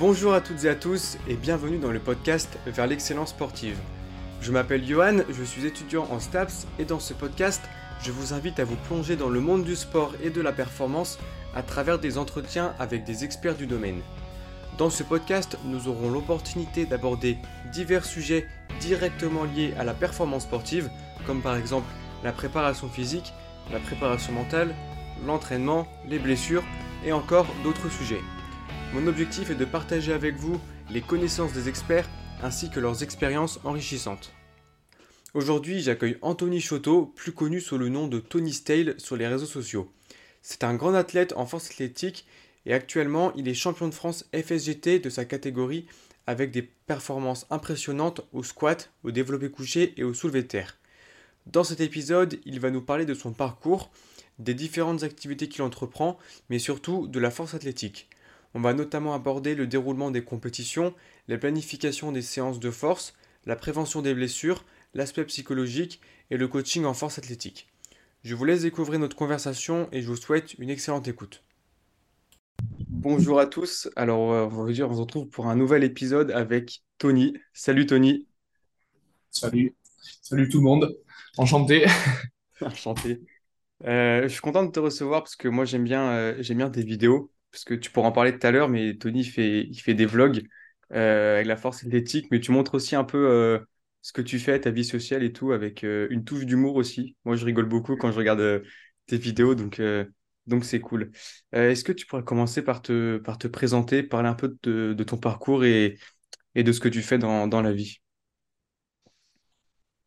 Bonjour à toutes et à tous et bienvenue dans le podcast Vers l'excellence sportive. Je m'appelle Johan, je suis étudiant en STAPS et dans ce podcast, je vous invite à vous plonger dans le monde du sport et de la performance à travers des entretiens avec des experts du domaine. Dans ce podcast, nous aurons l'opportunité d'aborder divers sujets directement liés à la performance sportive, comme par exemple la préparation physique, la préparation mentale, l'entraînement, les blessures et encore d'autres sujets. Mon objectif est de partager avec vous les connaissances des experts ainsi que leurs expériences enrichissantes. Aujourd'hui, j'accueille Anthony Choteau, plus connu sous le nom de Tony Stale sur les réseaux sociaux. C'est un grand athlète en force athlétique et actuellement il est champion de France FSGT de sa catégorie avec des performances impressionnantes au squat, au développé couché et au soulevé de terre. Dans cet épisode, il va nous parler de son parcours, des différentes activités qu'il entreprend, mais surtout de la force athlétique. On va notamment aborder le déroulement des compétitions, la planification des séances de force, la prévention des blessures, l'aspect psychologique et le coaching en force athlétique. Je vous laisse découvrir notre conversation et je vous souhaite une excellente écoute. Bonjour à tous. Alors, on va vous dire, on se retrouve pour un nouvel épisode avec Tony. Salut Tony. Salut. Salut tout le monde. Enchanté. Enchanté. Euh, je suis content de te recevoir parce que moi j'aime bien, euh, j'aime bien tes vidéos parce que tu pourras en parler tout à l'heure, mais Tony fait, il fait des vlogs euh, avec la force athlétique, mais tu montres aussi un peu euh, ce que tu fais, ta vie sociale et tout, avec euh, une touche d'humour aussi. Moi, je rigole beaucoup quand je regarde tes vidéos, donc c'est cool. Est-ce que tu pourrais commencer par te, par te présenter, parler un peu de, ton parcours et, et de ce que tu fais dans la vie?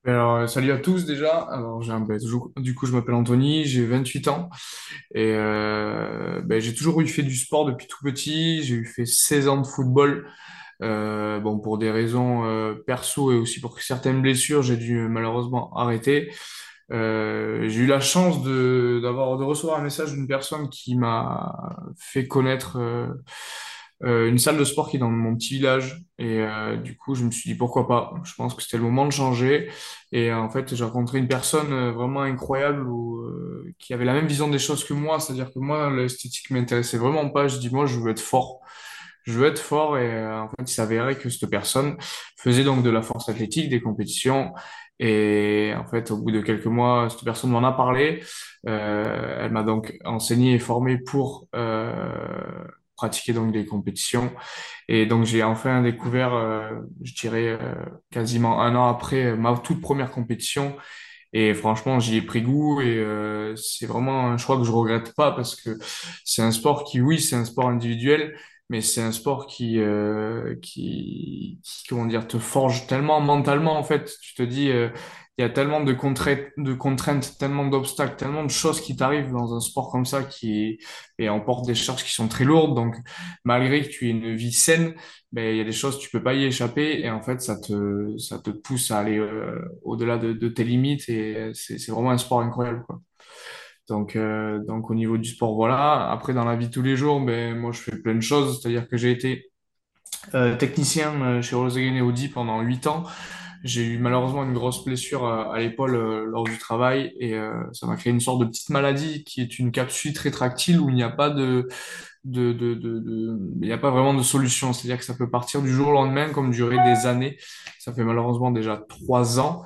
Alors, euh, salut à tous déjà. Alors, j'ai un, ben, toujours- du coup, je m'appelle Anthony, j'ai 28 ans et euh, ben, j'ai toujours eu fait du sport depuis tout petit. J'ai eu fait 16 ans de football. Euh, bon, pour des raisons euh, perso et aussi pour certaines blessures, j'ai dû malheureusement arrêter. Euh, j'ai eu la chance de d'avoir de recevoir un message d'une personne qui m'a fait connaître euh, euh, une salle de sport qui est dans mon petit village. Et euh, du coup je me suis dit pourquoi pas. Je pense que c'était le moment de changer. Et euh, en fait j'ai rencontré une personne euh, vraiment incroyable euh, qui avait la même vision des choses que moi. C'est-à-dire que moi l'esthétique m'intéressait vraiment pas. Je dis moi je veux être fort. Je veux être fort. Et euh, en fait, il s'avérait que cette personne faisait donc de la force athlétique, des compétitions. Et en fait, au bout de quelques mois, cette personne m'en a parlé. Elle m'a donc enseigné et formé pour pratiquer donc des compétitions. Et donc, j'ai enfin découvert, euh, je dirais, euh, quasiment un an après ma toute première compétition. Et franchement, j'y ai pris goût et euh, c'est vraiment un choix que je regrette pas parce que c'est un sport qui, oui, c'est un sport individuel, mais c'est un sport qui, qui, comment dire, te forge tellement mentalement, en fait. Tu te dis, il y a tellement de contraintes, tellement d'obstacles, tellement de choses qui t'arrivent dans un sport comme ça qui et emporte des charges qui sont très lourdes. Donc, malgré que tu aies une vie saine, ben, il y a des choses, tu peux pas y échapper. Et en fait, ça te, ça te pousse à aller euh, au-delà de, tes limites. Et c'est, vraiment un sport incroyable, quoi. Donc, euh, donc au niveau du sport, voilà. Après, dans la vie de tous les jours, ben, moi, je fais plein de choses. C'est-à-dire que j'ai été euh, technicien euh, chez Volkswagen et Audi pendant 8 ans. J'ai eu malheureusement une grosse blessure euh, à l'épaule euh, lors du travail et euh, ça m'a créé une sorte de petite maladie qui est une capsule rétractile où il n'y a pas de, de, de, de, il n'y a pas vraiment de solution. C'est-à-dire que ça peut partir du jour au lendemain comme durer des années. Ça fait malheureusement déjà trois ans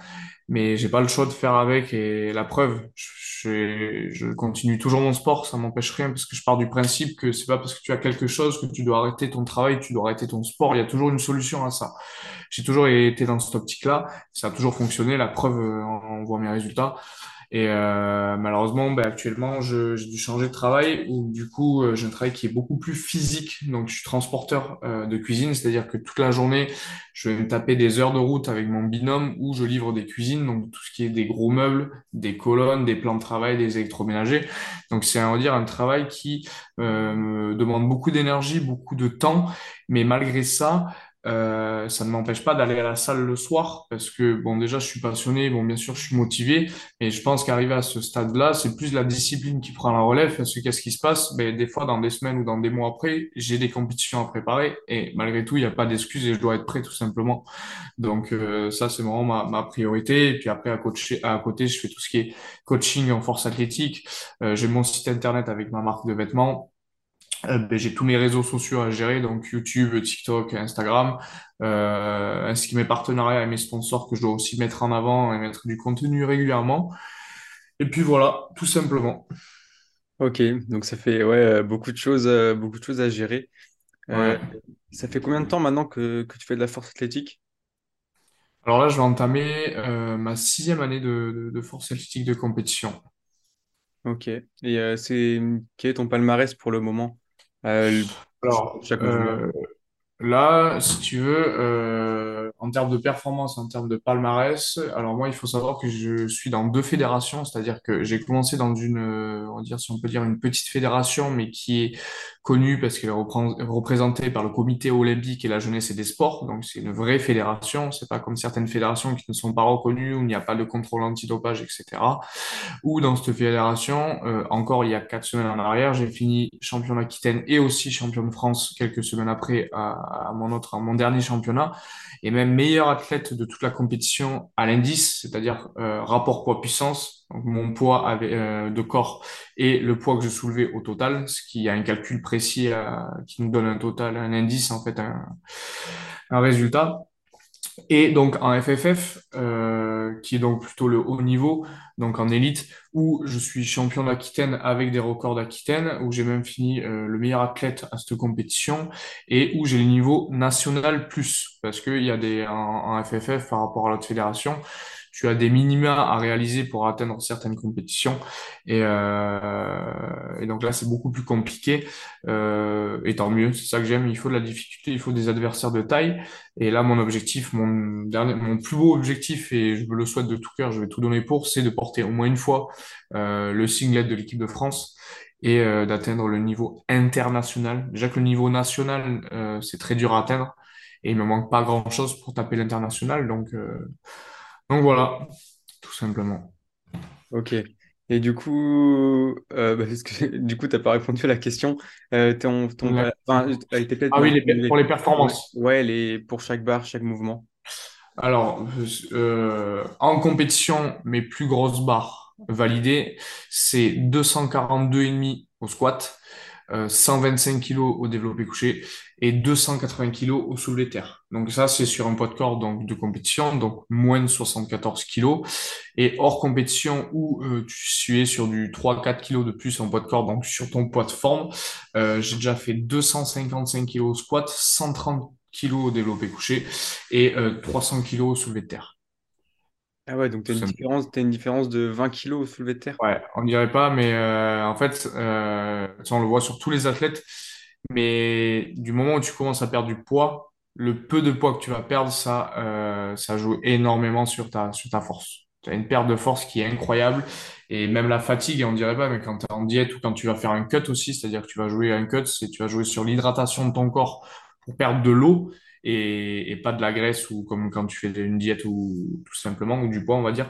mais j'ai pas le choix de faire avec et la preuve, je continue toujours mon sport, ça m'empêche rien parce que je pars du principe que c'est pas parce que tu as quelque chose que tu dois arrêter ton travail, tu dois arrêter ton sport, il y a toujours une solution à ça. J'ai toujours été dans cette optique-là, ça a toujours fonctionné, la preuve, euh, on voit mes résultats. Et euh, malheureusement, ben, actuellement, j'ai dû changer de travail où du coup, euh, j'ai un travail qui est beaucoup plus physique. Donc, je suis transporteur euh, de cuisine, c'est-à-dire que toute la journée, je vais me taper des heures de route avec mon binôme où je livre des cuisines, donc tout ce qui est des gros meubles, des colonnes, des plans de travail, des électroménagers. Donc, c'est, on va dire, un travail qui euh, me demande beaucoup d'énergie, beaucoup de temps, mais malgré ça, euh, ça ne m'empêche pas d'aller à la salle le soir parce que, bon, déjà, je suis passionné, bon, bien sûr, je suis motivé, et je pense qu'arriver à ce stade-là, c'est plus la discipline qui prend la relève parce que qu'est-ce qui se passe? Ben, des fois, dans des semaines ou dans des mois après, j'ai des compétitions à préparer et malgré tout, il n'y a pas d'excuse et je dois être prêt tout simplement. Donc, euh, ça, c'est vraiment ma, ma priorité. Et puis après, à, coacher, à côté, je fais tout ce qui est coaching en force athlétique. Euh, j'ai mon site internet avec ma marque de vêtements Euh, ben, j'ai tous mes réseaux sociaux à gérer, donc YouTube, TikTok, Instagram, euh, ainsi que mes partenariats et mes sponsors que je dois aussi mettre en avant et mettre du contenu régulièrement. Et puis voilà, tout simplement. Ok, donc ça fait ouais, beaucoup de choses, euh, beaucoup de choses à gérer. Euh, ça fait combien de temps maintenant que, que tu fais de la force athlétique? Alors là, je vais entamer ma sixième année de, de, de force athlétique de compétition. Ok. Et euh, c'est quel est ton palmarès pour le moment? Euh, Alors, Là, si tu veux, euh, en termes de performance, en termes de palmarès, alors moi, il faut savoir que je suis dans deux fédérations, c'est-à-dire que j'ai commencé dans une, euh, on va dire, si on peut dire, une petite fédération, mais qui est connue parce qu'elle est repré- représentée par le Comité olympique et la jeunesse et des sports. Donc, c'est une vraie fédération. C'est pas comme certaines fédérations qui ne sont pas reconnues, où il n'y a pas de contrôle antidopage, etc ou dans cette fédération, euh, encore il y a quatre semaines en arrière, j'ai fini champion d'Aquitaine et aussi champion de France quelques semaines après à, à mon autre, à mon dernier championnat, et même meilleur athlète de toute la compétition à l'indice, c'est-à-dire euh, rapport poids-puissance, donc mon poids euh, de corps et le poids que je soulevais au total, ce qui a un calcul précis euh, qui nous donne un total, un indice en fait, un résultat. Et donc en FFF, euh, qui est donc plutôt le haut niveau, donc en élite, où je suis champion d'Aquitaine avec des records d'Aquitaine, où j'ai même fini euh, le meilleur athlète à cette compétition, et où j'ai le niveau national plus, parce qu'il y a des en, en FFF par rapport à l'autre fédération, tu as des minima à réaliser pour atteindre certaines compétitions, et, euh, et donc là c'est beaucoup plus compliqué, euh, et tant mieux, c'est ça que j'aime. Il faut de la difficulté, il faut des adversaires de taille. Et là, mon objectif, mon dernier, mon plus beau objectif, et je me le souhaite de tout cœur, je vais tout donner pour, c'est de porter au moins une fois euh, le singlet de l'équipe de France et euh, d'atteindre le niveau international. Déjà que le niveau national, euh, c'est très dur à atteindre et il me manque pas grand-chose pour taper l'international. Donc, euh, donc voilà, tout simplement. Ok. Et du coup, euh, bah, parce que, du coup, t'as pas répondu à la question. Euh, ton, ton, Ouais. enfin, peut-être Ah oui, les pour les- performances. ouais, les, pour chaque barre, chaque mouvement. Alors, euh, en compétition, mes plus grosses barres validées, c'est 242,5 au squat, euh, 125 kilos au développé couché et 280 kilos au soulevé terre. Donc ça, c'est sur un poids de corps donc, de compétition, donc moins de 74 kilos. Et hors compétition, où euh, tu es sur du 3-4 kilos de plus en poids de corps, donc sur ton poids de forme, euh, j'ai déjà fait 255 kilos au squat, 130 kilos au développé couché et euh, 300 kilos au soulevé de terre. Ah ouais, donc t'as Tout une différence, t'as une différence de 20 kilos au soulevé de terre. Ouais, on dirait pas, mais euh, en fait, euh, ça, on le voit sur tous les athlètes. Mais du moment où tu commences à perdre du poids, le peu de poids que tu vas perdre, ça, euh, ça joue énormément sur ta, sur ta force. Tu as une perte de force qui est incroyable. Et même la fatigue, on dirait pas, mais quand tu es en diète ou quand tu vas faire un cut aussi, c'est-à-dire que tu vas jouer un cut, c'est tu vas jouer sur l'hydratation de ton corps pour perdre de l'eau et, pas de la graisse ou comme quand tu fais une diète ou tout simplement ou du poids, on va dire.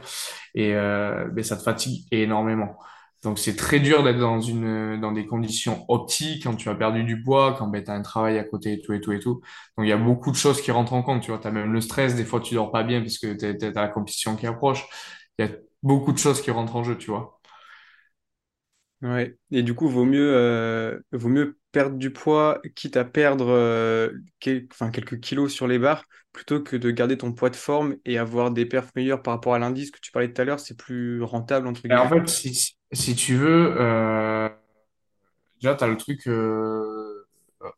Et euh, ben, ça te fatigue énormément. Donc c'est très dur d'être dans une dans des conditions optiques quand tu as perdu du poids, quand ben, tu as un travail à côté et tout et tout et tout. Donc il y a beaucoup de choses qui rentrent en compte, tu vois, tu as même le stress, des fois tu dors pas bien parce que tu as la compétition qui approche. Il y a beaucoup de choses qui rentrent en jeu, tu vois. Ouais. Et du coup, vaut mieux, euh, vaut mieux perdre du poids, quitte à perdre euh, quel- quelques kilos sur les barres, plutôt que de garder ton poids de forme et avoir des perfs meilleurs par rapport à l'indice que tu parlais tout à l'heure, c'est plus rentable, entre Et en guillemets. fait, si, si si tu veux, euh, déjà, tu as le truc euh,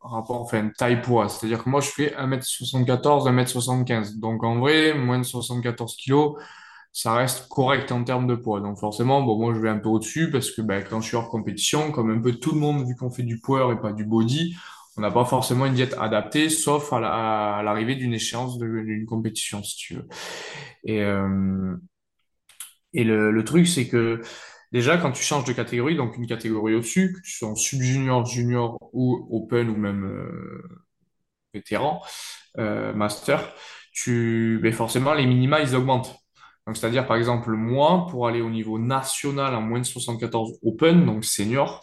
rapport, enfin, taille-poids. C'est-à-dire que moi, je fais 1m74, 1m75. Donc en vrai, moins de 74 kilos. Ça reste correct en termes de poids. Donc forcément, bon, moi je vais un peu au-dessus parce que ben, quand je suis hors compétition, comme un peu tout le monde, vu qu'on fait du power et pas du body, on n'a pas forcément une diète adaptée, sauf à la- à l'arrivée d'une échéance d'une compétition, si tu veux. Et, euh, et le, le truc, c'est que déjà, quand tu changes de catégorie, donc une catégorie au-dessus, que tu sois en sub-junior, junior ou open ou même euh, vétéran, euh, master, tu, ben forcément, les minima, ils augmentent. Donc, c'est-à-dire, par exemple, moi, pour aller au niveau national en moins de 74 Open, donc senior,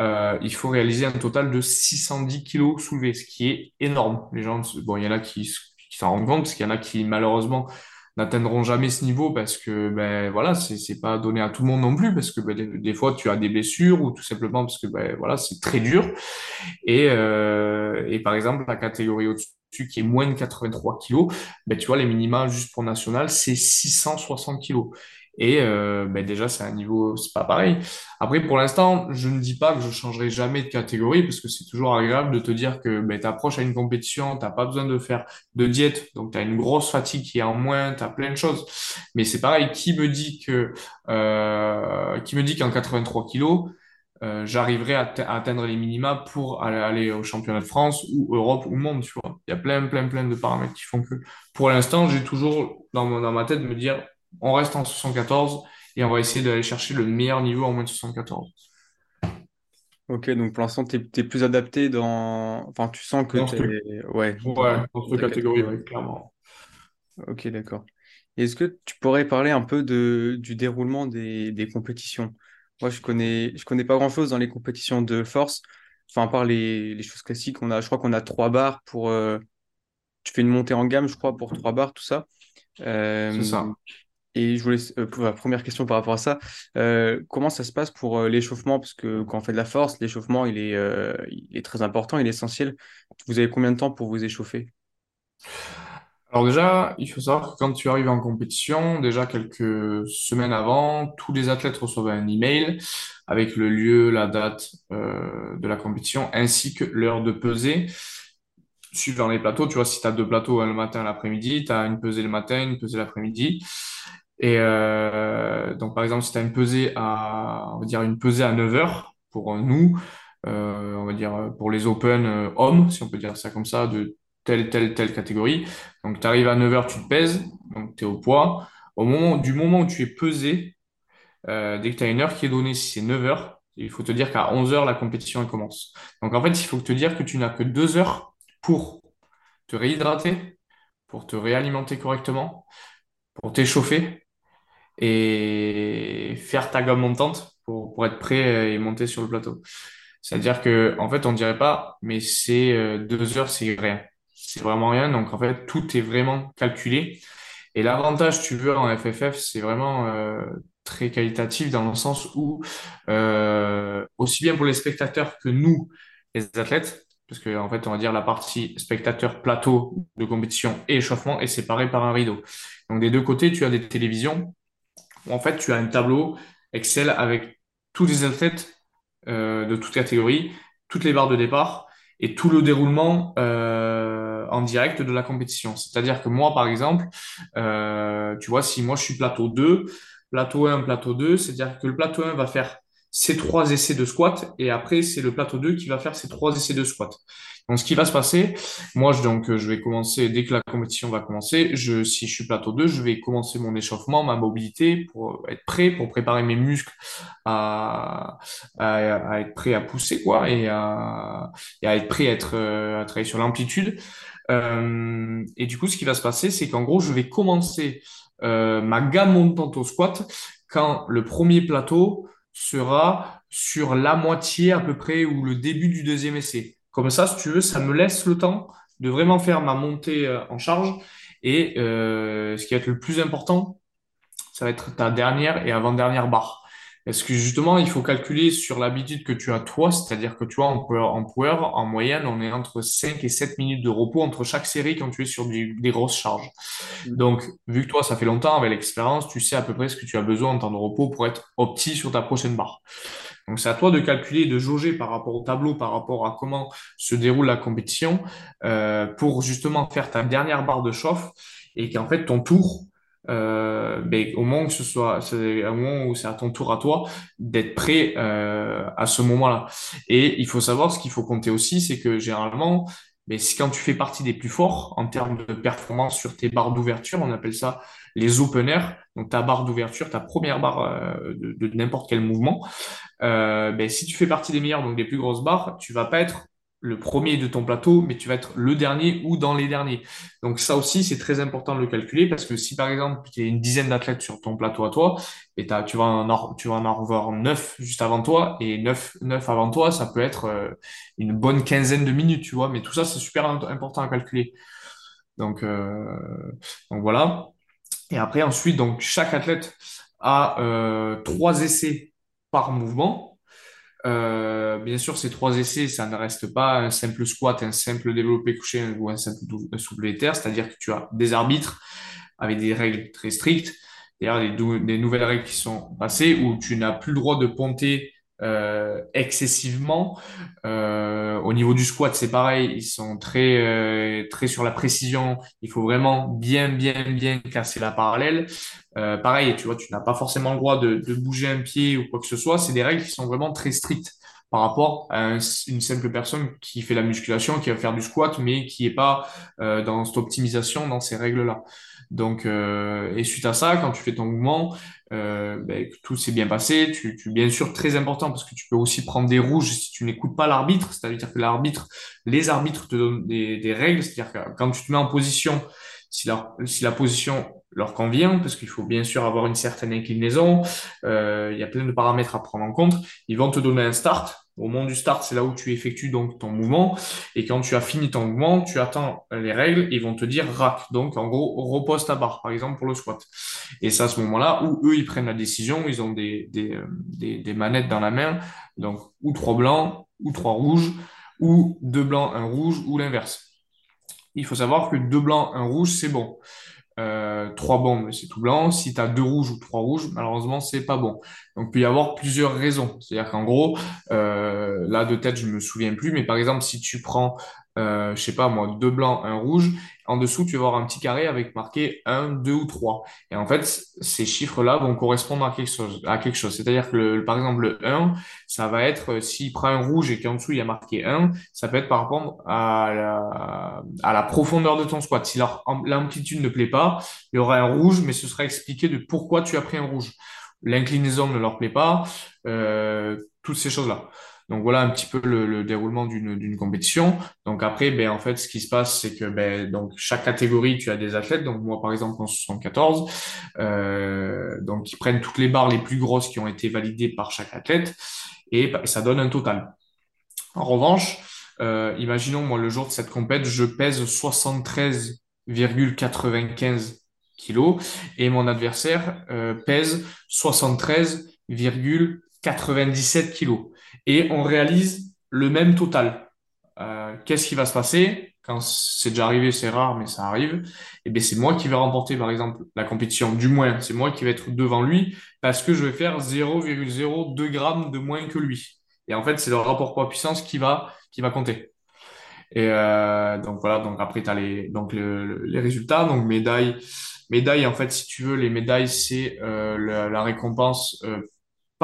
euh, il faut réaliser un total de 610 kilos soulevés, ce qui est énorme. Les gens, bon, il y en a qui, s'en rendent compte, parce qu'il y en a qui, malheureusement, n'atteindront jamais ce niveau parce que ben voilà, c'est c'est pas donné à tout le monde non plus parce que ben, des, des fois tu as des blessures ou tout simplement parce que ben voilà, c'est très dur. Et euh, et par exemple la catégorie au-dessus qui est moins de 83 kilos, ben tu vois les minima juste pour national, c'est 660 kilos. Et euh, ben déjà, c'est un niveau, c'est pas pareil. Après, pour l'instant, je ne dis pas que je changerai jamais de catégorie parce que c'est toujours agréable de te dire que ben, tu approches à une compétition, t'as pas besoin de faire de diète, donc tu as une grosse fatigue qui est en moins, tu as plein de choses. Mais c'est pareil, qui me dit que euh, qui me dit qu'en 83 kilos, euh, j'arriverai à, à atteindre les minima pour aller, aller au championnat de France ou Europe ou monde, tu vois. Il y a plein, plein, plein de paramètres qui font que pour l'instant, j'ai toujours dans, mon- dans ma tête de me dire on reste en 74 et on va essayer d'aller chercher le meilleur niveau en moins de 74. Ok, donc pour l'instant, tu es, plus adapté dans... Enfin, tu sens que tu es... Ouais, ouais, dans cette catégorie, catégorie. ouais, clairement. Ok, d'accord. Est-ce que tu pourrais parler un peu de, du déroulement des, des compétitions? Moi, je connais, je connais pas grand-chose dans les compétitions de force. Enfin, à part les, les choses classiques, on a, je crois qu'on a trois barres pour... euh, tu fais une montée en gamme, je crois, pour trois barres, tout ça. C'est Euh, ça. Et je voulais, euh, pour la première question par rapport à ça, euh, comment ça se passe pour euh, l'échauffement? Parce que quand on fait de la force, l'échauffement, il est, euh, il est très important, il est essentiel. Vous avez combien de temps pour vous échauffer? Alors déjà, il faut savoir que quand tu arrives en compétition, déjà quelques semaines avant, tous les athlètes reçoivent un email avec le lieu, la date euh, de la compétition, ainsi que l'heure de pesée. Suivant les plateaux, tu vois, si tu as deux plateaux, le matin et l'après-midi, tu as une pesée le matin, une pesée l'après-midi. Et euh, donc, par exemple, si tu as une pesée à, dire une pesée à 9 heures pour nous, euh, on va dire pour les Open hommes, si on peut dire ça comme ça, de telle, telle, telle catégorie. Donc, tu arrives à 9 heures, tu te pèses, donc tu es au poids. Au moment, du moment où tu es pesé, euh, dès que tu as une heure qui est donnée, si c'est 9 heures, il faut te dire qu'à 11 heures, la compétition commence. Donc, en fait, il faut te dire que tu n'as que 2 heures pour te réhydrater, pour te réalimenter correctement, pour t'échauffer et faire ta gamme montante pour, pour être prêt et monter sur le plateau. C'est-à-dire que, en fait, on dirait pas, mais c'est euh, deux heures, c'est rien. C'est vraiment rien. Donc, en fait, tout est vraiment calculé. Et l'avantage, tu veux, en FFF, c'est vraiment euh, très qualitatif dans le sens où, euh, aussi bien pour les spectateurs que nous, les athlètes, parce que, en fait, on va dire la partie spectateur, plateau de compétition et échauffement est séparée par un rideau. Donc, des deux côtés, tu as des télévisions où en fait, tu as un tableau Excel avec tous les athlètes euh, de toute catégorie, toutes les barres de départ et tout le déroulement en direct de la compétition. C'est-à-dire que moi, par exemple, euh, tu vois, si moi je suis plateau 2, plateau 1, plateau 2, c'est-à-dire que le plateau 1 va faire ses trois essais de squat et après c'est le plateau 2 qui va faire ses trois essais de squat. Donc ce qui va se passer, moi je, donc je vais commencer dès que la compétition va commencer, je si je suis plateau 2, je vais commencer mon échauffement, ma mobilité pour être prêt pour préparer mes muscles à, être prêt à pousser quoi et à, être prêt euh, à travailler sur l'amplitude. Euh, et du coup ce qui va se passer, c'est qu'en gros je vais commencer euh, ma gamme montante au squat quand le premier plateau sera sur la moitié à peu près ou le début du deuxième essai. Comme ça, si tu veux, ça me laisse le temps de vraiment faire ma montée euh, en charge. Et ce qui va être le plus important, ça va être ta dernière et avant-dernière barre. Parce que justement, il faut calculer sur l'habitude que tu as toi, c'est-à-dire que tu vois, en power, en power, en moyenne, on est entre 5 et 7 minutes de repos entre chaque série quand tu es sur du- des grosses charges. Donc, vu que toi, ça fait longtemps avec l'expérience, tu sais à peu près ce que tu as besoin en temps de repos pour être opti sur ta prochaine barre. Donc, c'est à toi de calculer, de jauger par rapport au tableau, par rapport à comment se déroule la compétition, euh, pour justement faire ta dernière barre de chauffe et qu'en fait, ton tour, euh, ben, au moment où ce soit, c'est au moment où c'est à ton tour à toi, d'être prêt euh, à ce moment-là. Et il faut savoir ce qu'il faut compter aussi, c'est que généralement, mais si quand tu fais partie des plus forts en termes de performance sur tes barres d'ouverture, on appelle ça les openers, donc ta barre d'ouverture, ta première barre euh, de, de n'importe quel mouvement, euh, ben, si tu fais partie des meilleurs, donc des plus grosses barres, tu vas pas être le premier de ton plateau, mais tu vas être le dernier ou dans les derniers. Donc ça aussi, c'est très important de le calculer parce que si par exemple, tu as une dizaine d'athlètes sur ton plateau à toi, et tu vas en, avoir neuf juste avant toi, et neuf, avant toi, ça peut être euh, une bonne quinzaine de minutes, tu vois, mais tout ça, c'est super im- important à calculer. Donc, euh, donc voilà. Et après, ensuite, donc, chaque athlète a euh, trois essais par mouvement. Euh, bien sûr, ces trois essais, ça ne reste pas un simple squat, un simple développé couché ou un simple soulevé terre, c'est-à-dire que tu as des arbitres avec des règles très strictes, d'ailleurs des, des nouvelles règles qui sont passées où tu n'as plus le droit de ponter euh, excessivement. Euh, au niveau du squat, c'est pareil, ils sont très euh, très sur la précision. Il faut vraiment bien bien bien casser la parallèle. Euh, pareil, tu vois, tu n'as pas forcément le droit de, de, bouger un pied ou quoi que ce soit. C'est des règles qui sont vraiment très strictes par rapport à une simple personne qui fait la musculation, qui va faire du squat, mais qui est pas euh, dans cette optimisation, dans ces règles-là. Donc, euh, et suite à ça, quand tu fais ton mouvement, euh, ben, tout s'est bien passé. Tu, bien sûr, très important parce que tu peux aussi prendre des rouges si tu n'écoutes pas l'arbitre. C'est-à-dire que l'arbitre, les arbitres te donnent des, règles. C'est-à-dire que quand tu te mets en position, si la, si la position leur convient, parce qu'il faut bien sûr avoir une certaine inclinaison, euh, il y a plein de paramètres à prendre en compte, ils vont te donner un start au moment du start, c'est là où tu effectues donc ton mouvement. Et quand tu as fini ton mouvement, tu attends les règles. Ils vont te dire rack. Donc, en gros, repose ta barre, par exemple, pour le squat. Et c'est à ce moment-là où eux, ils prennent la décision. Ils ont des, des, euh, manettes dans la main. Donc, ou trois blancs, ou trois rouges, ou deux blancs, un rouge, ou l'inverse. Il faut savoir que deux blancs, un rouge, c'est bon. Euh, trois bons, c'est tout blanc. Si tu as deux rouges ou trois rouges, malheureusement, c'est pas bon. Donc, il peut y avoir plusieurs raisons. C'est-à-dire qu'en gros, euh, là, de tête, je me souviens plus, mais par exemple, si tu prends euh, je sais pas moi, deux blancs, un rouge. En dessous, tu vas avoir un petit carré avec marqué 1, 2 ou 3. Et en fait, ces chiffres-là vont correspondre à quelque chose. C'est-à-dire que, par exemple, le 1, ça va être, euh, s'il prend un rouge et qu'en dessous, il y a marqué 1, ça peut être par rapport à la, à la profondeur de ton squat. Si l'amplitude ne plaît pas, il y aura un rouge, mais ce sera expliqué de pourquoi tu as pris un rouge. L'inclinaison ne leur plaît pas, euh, toutes ces choses-là. Donc voilà un petit peu le, déroulement d'une compétition. Donc après, ben, en fait, ce qui se passe, c'est que ben, donc, chaque catégorie, tu as des athlètes. Donc moi, par exemple, en 74, euh, donc ils prennent toutes les barres les plus grosses qui ont été validées par chaque athlète et ben, ça donne un total. En revanche, euh, imaginons, moi, le jour de cette compète, je pèse 73,95 kilos et mon adversaire euh, pèse 73,97 kilos et on réalise le même total. Euh, Qu'est-ce qui va se passer? Quand c'est déjà arrivé, c'est rare, mais ça arrive. Et eh bien, c'est moi qui vais remporter, par exemple, la compétition. Du moins, c'est moi qui vais être devant lui parce que je vais faire 0,02 grammes de moins que lui. Et en fait, c'est le rapport poids-puissance qui va, qui va compter. Et euh, donc voilà, donc après, tu as les, donc les résultats. Donc médaille, médaille, en fait, si tu veux, les médailles, c'est euh, la, la, récompense euh,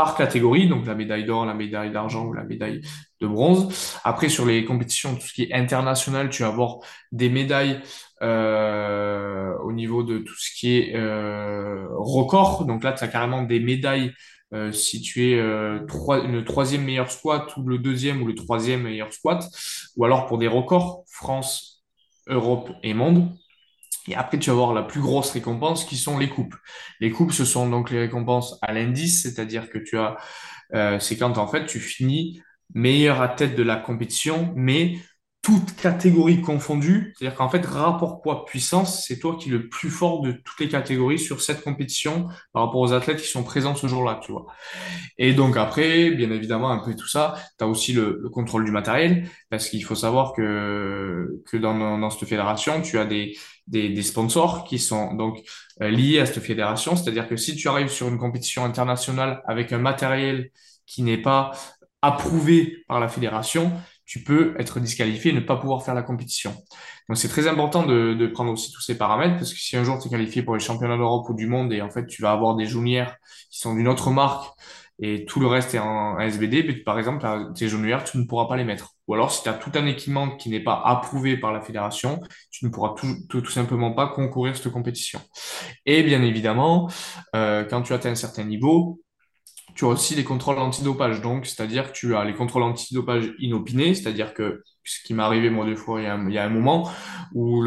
par catégorie, donc la médaille d'or, la médaille d'argent ou la médaille de bronze. Après, sur les compétitions, tout ce qui est international, tu vas avoir des médailles euh, au niveau de tout ce qui est euh, record. Donc là, tu as carrément des médailles euh, si tu es le troisième meilleur squat ou le deuxième ou le troisième meilleur squat, ou alors pour des records, France, Europe et monde. Et après, tu vas avoir la plus grosse récompense qui sont les coupes. Les coupes, ce sont donc les récompenses à l'indice, c'est-à-dire que tu as, euh, c'est quand en fait tu finis meilleur à tête de la compétition, mais toutes catégories confondues. C'est-à-dire qu'en fait, rapport poids-puissance, c'est toi qui es le plus fort de toutes les catégories sur cette compétition par rapport aux athlètes qui sont présents ce jour-là, tu vois. Et donc après, bien évidemment, après tout ça, tu as aussi le, contrôle du matériel, parce qu'il faut savoir que, que dans, dans cette fédération, tu as des, des, des sponsors qui sont donc euh, liés à cette fédération. C'est-à-dire que si tu arrives sur une compétition internationale avec un matériel qui n'est pas approuvé par la fédération, tu peux être disqualifié et ne pas pouvoir faire la compétition. Donc c'est très important de, de, prendre aussi tous ces paramètres parce que si un jour tu es qualifié pour les championnats d'Europe ou du monde et en fait tu vas avoir des jaunières qui sont d'une autre marque et tout le reste est en SBD, mais par exemple tes jaunières tu ne pourras pas les mettre. Ou alors si tu as tout un équipement qui n'est pas approuvé par la fédération, tu ne pourras tout, simplement pas concourir cette compétition. Et bien évidemment, euh, quand tu atteins un certain niveau, tu as aussi les contrôles antidopage. Donc, c'est-à-dire que tu as les contrôles antidopage inopinés, c'est-à-dire que ce qui m'est arrivé moi deux fois il y, a un, moment où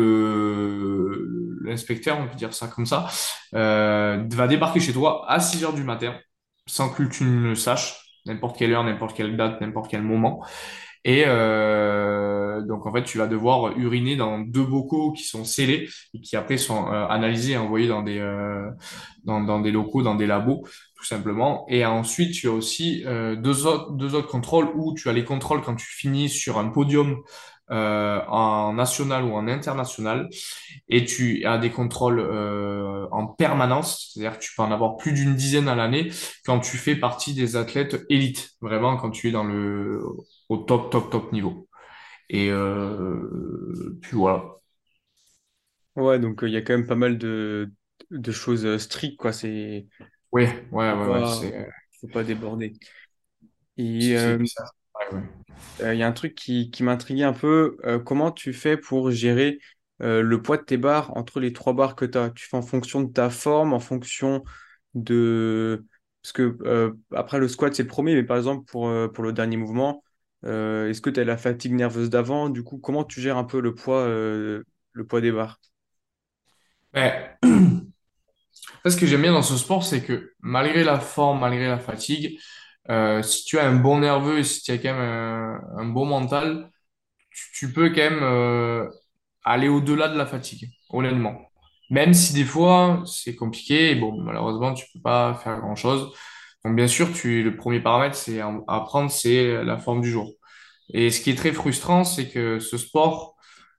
l'inspecteur, on peut dire ça comme ça, euh, va débarquer chez toi à 6 heures du matin, sans que tu ne le saches, n'importe quelle heure, n'importe quelle date, n'importe quel moment. Et euh, donc, en fait, tu vas devoir uriner dans deux bocaux qui sont scellés et qui après sont euh, analysés et envoyés dans, dans des locaux, dans des labos, simplement. Et ensuite, tu as aussi euh, deux autres, deux autres contrôles où tu as les contrôles quand tu finis sur un podium euh, en national ou en international. Et tu as des contrôles euh, en permanence, c'est-à-dire que tu peux en avoir plus d'une dizaine à l'année quand tu fais partie des athlètes élites, vraiment quand tu es dans le au top, top, top niveau. Et puis voilà. Ouais, donc il y a quand même pas mal de, de choses strictes, quoi. C'est, Ouais, ouais, ouais, ouais, c'est, faut pas déborder. Et euh, ça. Ouais, ouais. Euh, Il y a un truc qui, qui m'intriguait un peu. euh, comment tu fais pour gérer euh, le poids de tes barres entre les trois barres que tu as? Tu fais en fonction de ta forme, en fonction de... Parce que euh, après le squat, c'est le premier, mais par exemple pour, euh, pour le dernier mouvement, euh, est-ce que tu as la fatigue nerveuse d'avant? Du coup, comment tu gères un peu le poids, euh, le poids des barres? Mais, ce que j'aime bien dans ce sport, c'est que malgré la forme, malgré la fatigue, euh, si tu as un bon nerveux et si tu as quand même un, un bon mental, tu, peux quand même euh, aller au-delà de la fatigue, honnêtement. Même si des fois c'est compliqué, et bon, malheureusement, tu peux pas faire grand-chose. Donc bien sûr, tu, le premier paramètre c'est à prendre, c'est la forme du jour. Et ce qui est très frustrant, c'est que ce sport,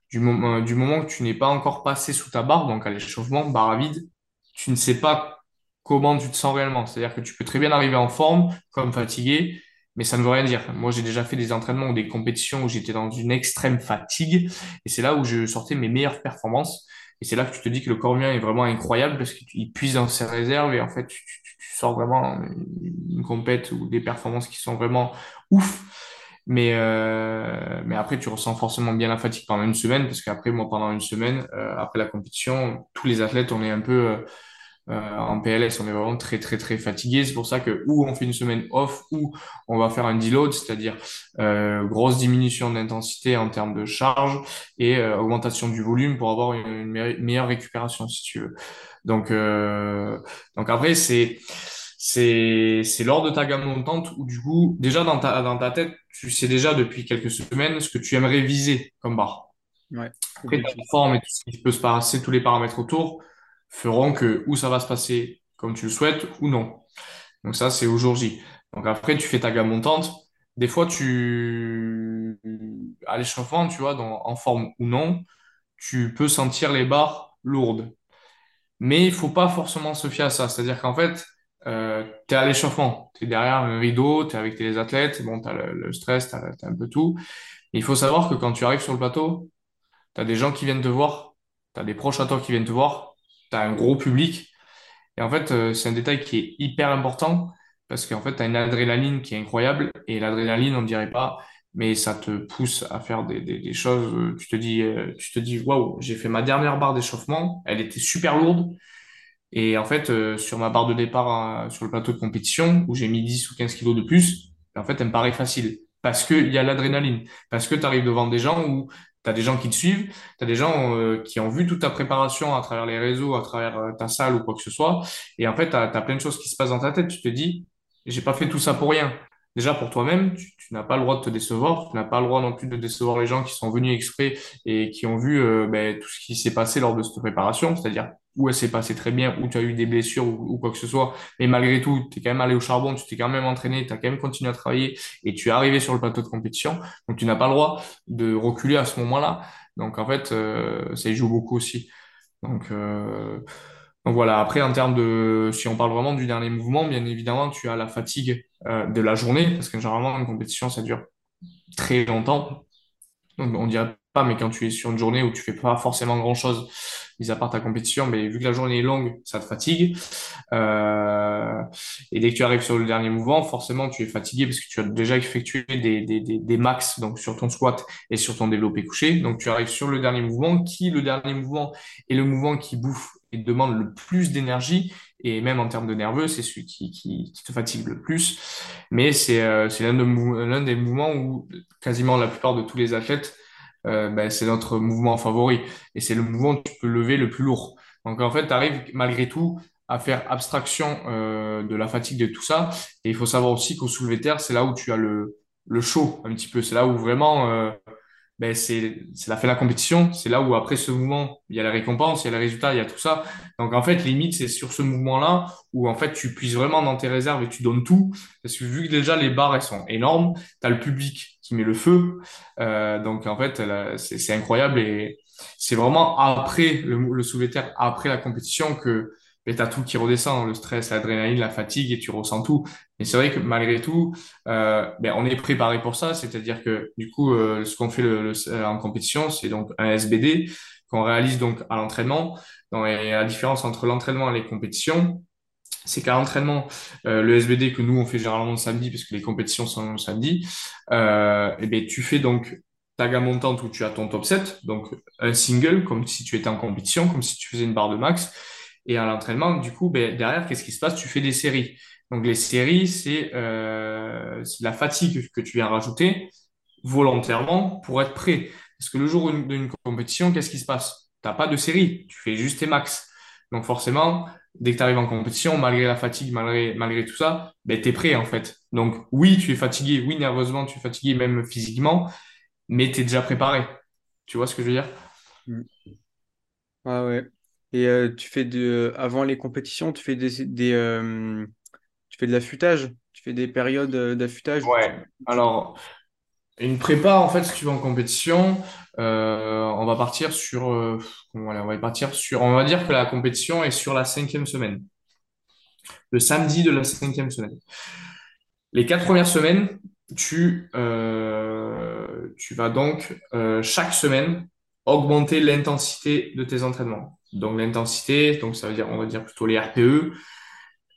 du moment, du moment que tu n'es pas encore passé sous ta barre, donc à l'échauffement, barre à vide, tu ne sais pas comment tu te sens réellement. C'est-à-dire que tu peux très bien arriver en forme, comme fatigué, mais ça ne veut rien dire. Moi, j'ai déjà fait des entraînements ou des compétitions où j'étais dans une extrême fatigue, et c'est là où je sortais mes meilleures performances. Et c'est là que tu te dis que le corps humain est vraiment incroyable parce qu'il puise dans ses réserves et en fait, tu, tu, tu sors vraiment une compète ou des performances qui sont vraiment ouf. Mais, euh, mais après, tu ressens forcément bien la fatigue pendant une semaine, parce qu'après, moi, pendant une semaine, euh, après la compétition, tous les athlètes, on est un peu euh, euh, en PLS, on est vraiment très, très, très fatigué. C'est pour ça que ou on fait une semaine off, ou on va faire un deload, c'est-à-dire euh, grosse diminution d'intensité en termes de charge et euh, augmentation du volume pour avoir une, meilleure récupération, si tu veux. Donc, donc après, c'est c'est lors de ta gamme montante où du coup, déjà dans ta dans ta tête, tu sais déjà depuis quelques semaines ce que tu aimerais viser comme barre. Ouais, Après, ta forme et tout ce qui peut se passer, tous les paramètres autour feront que ou ça va se passer comme tu le souhaites ou non. Donc ça, c'est au jour J. Donc après, tu fais ta gamme montante. Des fois, tu à l'échauffement, tu vois, dans- en forme ou non, tu peux sentir les barres lourdes. Mais il faut pas forcément se fier à ça. C'est-à-dire qu'en fait, euh, tu es à l'échauffement, tu es derrière un rideau, tu es avec tes athlètes, bon, tu as le, le stress, tu as, un peu tout. Il faut savoir que quand tu arrives sur le plateau, tu as des gens qui viennent te voir, tu as des proches à toi qui viennent te voir, tu as un gros public. Et en fait, euh, c'est un détail qui est hyper important parce qu'en fait, tu as une adrénaline qui est incroyable. Et l'adrénaline, on ne dirait pas, mais ça te pousse à faire des, des, choses. Tu te dis, euh, tu te dis, waouh, j'ai fait ma dernière barre d'échauffement, elle était super lourde. Et en fait, euh, sur ma barre de départ euh, sur le plateau de compétition, où j'ai mis 10 ou 15 kilos de plus, en fait, elle me paraît facile. Parce qu'il y a l'adrénaline. Parce que tu arrives devant des gens où tu as des gens qui te suivent, tu as des gens euh, qui ont vu toute ta préparation à travers les réseaux, à travers euh, ta salle ou quoi que ce soit. Et en fait, tu as, plein de choses qui se passent dans ta tête. Tu te dis, j'ai pas fait tout ça pour rien. Déjà, pour toi-même, tu, tu n'as pas le droit de te décevoir. Tu n'as pas le droit non plus de décevoir les gens qui sont venus exprès et qui ont vu euh, ben, tout ce qui s'est passé lors de cette préparation. C'est-à-dire, où elle s'est passée très bien, où tu as eu des blessures ou, quoi que ce soit. Mais malgré tout, tu es quand même allé au charbon, tu t'es quand même entraîné, tu as quand même continué à travailler et tu es arrivé sur le plateau de compétition. Donc, tu n'as pas le droit de reculer à ce moment-là. Donc, en fait, euh, ça y joue beaucoup aussi. Donc, euh, donc voilà. Après, en termes de, si on parle vraiment du dernier mouvement, bien évidemment, tu as la fatigue euh, de la journée, parce que généralement, une compétition, ça dure très longtemps. Donc, on dirait pas, mais quand tu es sur une journée où tu fais pas forcément grand-chose, mis à part ta compétition, mais vu que la journée est longue, ça te fatigue. Euh, et dès que tu arrives sur le dernier mouvement, forcément, tu es fatigué parce que tu as déjà effectué des, des, des, des max donc sur ton squat et sur ton développé couché. Donc, tu arrives sur le dernier mouvement, qui, le dernier mouvement, est le mouvement qui bouffe et demande le plus d'énergie. Et même en termes de nerveux, c'est celui qui, qui, qui te fatigue le plus. Mais c'est euh, l'un de, des mouvements où quasiment la plupart de tous les athlètes, euh, ben, c'est notre mouvement favori. Et c'est le mouvement où tu peux lever le plus lourd. Donc en fait, tu arrives malgré tout à faire abstraction euh, de la fatigue de tout ça. Et il faut savoir aussi qu'au soulevé terre, c'est là où tu as le, le show un petit peu. C'est là où vraiment, euh, ben c'est c'est la de la compétition. C'est là où après ce mouvement, il y a la récompense, il y a le résultat, il y a tout ça. Donc en fait, limite, c'est sur ce mouvement-là où en fait tu puisses vraiment dans tes réserves et tu donnes tout. Parce que vu que déjà les barres elles sont énormes, tu as le public qui met le feu. Euh, donc en fait, c'est incroyable et c'est vraiment après le, le soulevé terre, après la compétition que et t'as tout qui redescend, le stress, l'adrénaline, la fatigue, et tu ressens tout. Mais c'est vrai que malgré tout, euh, ben, on est préparé pour ça, c'est-à-dire que du coup, euh, ce qu'on fait le, le- euh, en compétition, c'est donc un SBD qu'on réalise donc à l'entraînement. Et la différence entre l'entraînement et les compétitions, c'est qu'à l'entraînement, euh, le SBD que nous on fait généralement le samedi, parce que les compétitions sont le samedi, euh, et ben tu fais donc ta gamme montante où tu as ton top 7, donc un single, comme si tu étais en compétition, comme si tu faisais une barre de max. Et à l'entraînement, du coup, ben, derrière, qu'est-ce qui se passe? Tu fais des séries. Donc les séries, c'est euh, c'est la fatigue que tu viens rajouter volontairement pour être prêt. Parce que le jour d'une compétition, qu'est-ce qui se passe? T'as pas de série, tu fais juste tes max. Donc forcément, dès que tu arrives en compétition, malgré la fatigue, malgré, malgré tout ça, ben, tu es prêt en fait. Donc oui, tu es fatigué, oui, nerveusement, tu es fatigué, même physiquement, mais tu es déjà préparé. Tu vois ce que je veux dire? Mm. Ah ouais. Et euh, tu fais de, avant les compétitions, tu fais des, des, euh, tu fais de l'affûtage, tu fais des périodes euh, d'affûtage? Ouais. Alors, une prépa, en fait, si tu vas en compétition, euh, on va partir sur, euh, on va partir sur, on va dire que la compétition est sur la cinquième semaine, le samedi de la cinquième semaine. Les quatre premières semaines, tu, euh, tu vas donc chaque semaine augmenter l'intensité de tes entraînements. Donc l'intensité, donc ça veut dire, on va dire plutôt les RPE,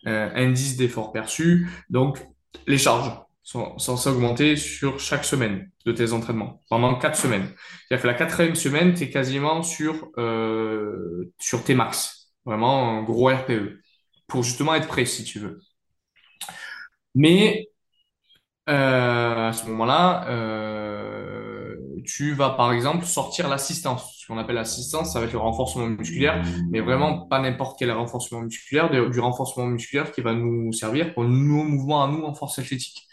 indice d'effort perçu. Donc les charges sont censées augmenter sur chaque semaine de tes entraînements pendant quatre semaines. C'est-à-dire que la quatrième semaine, tu es quasiment sur, euh, sur tes max, vraiment un gros RPE, pour justement être prêt si tu veux. Mais euh, à ce moment-là, euh, tu vas par exemple sortir l'assistance. Ce qu'on appelle l'assistance, ça va être le renforcement musculaire, mais vraiment pas n'importe quel renforcement musculaire, du renforcement musculaire qui va nous servir pour nos mouvements à nous en force athlétique.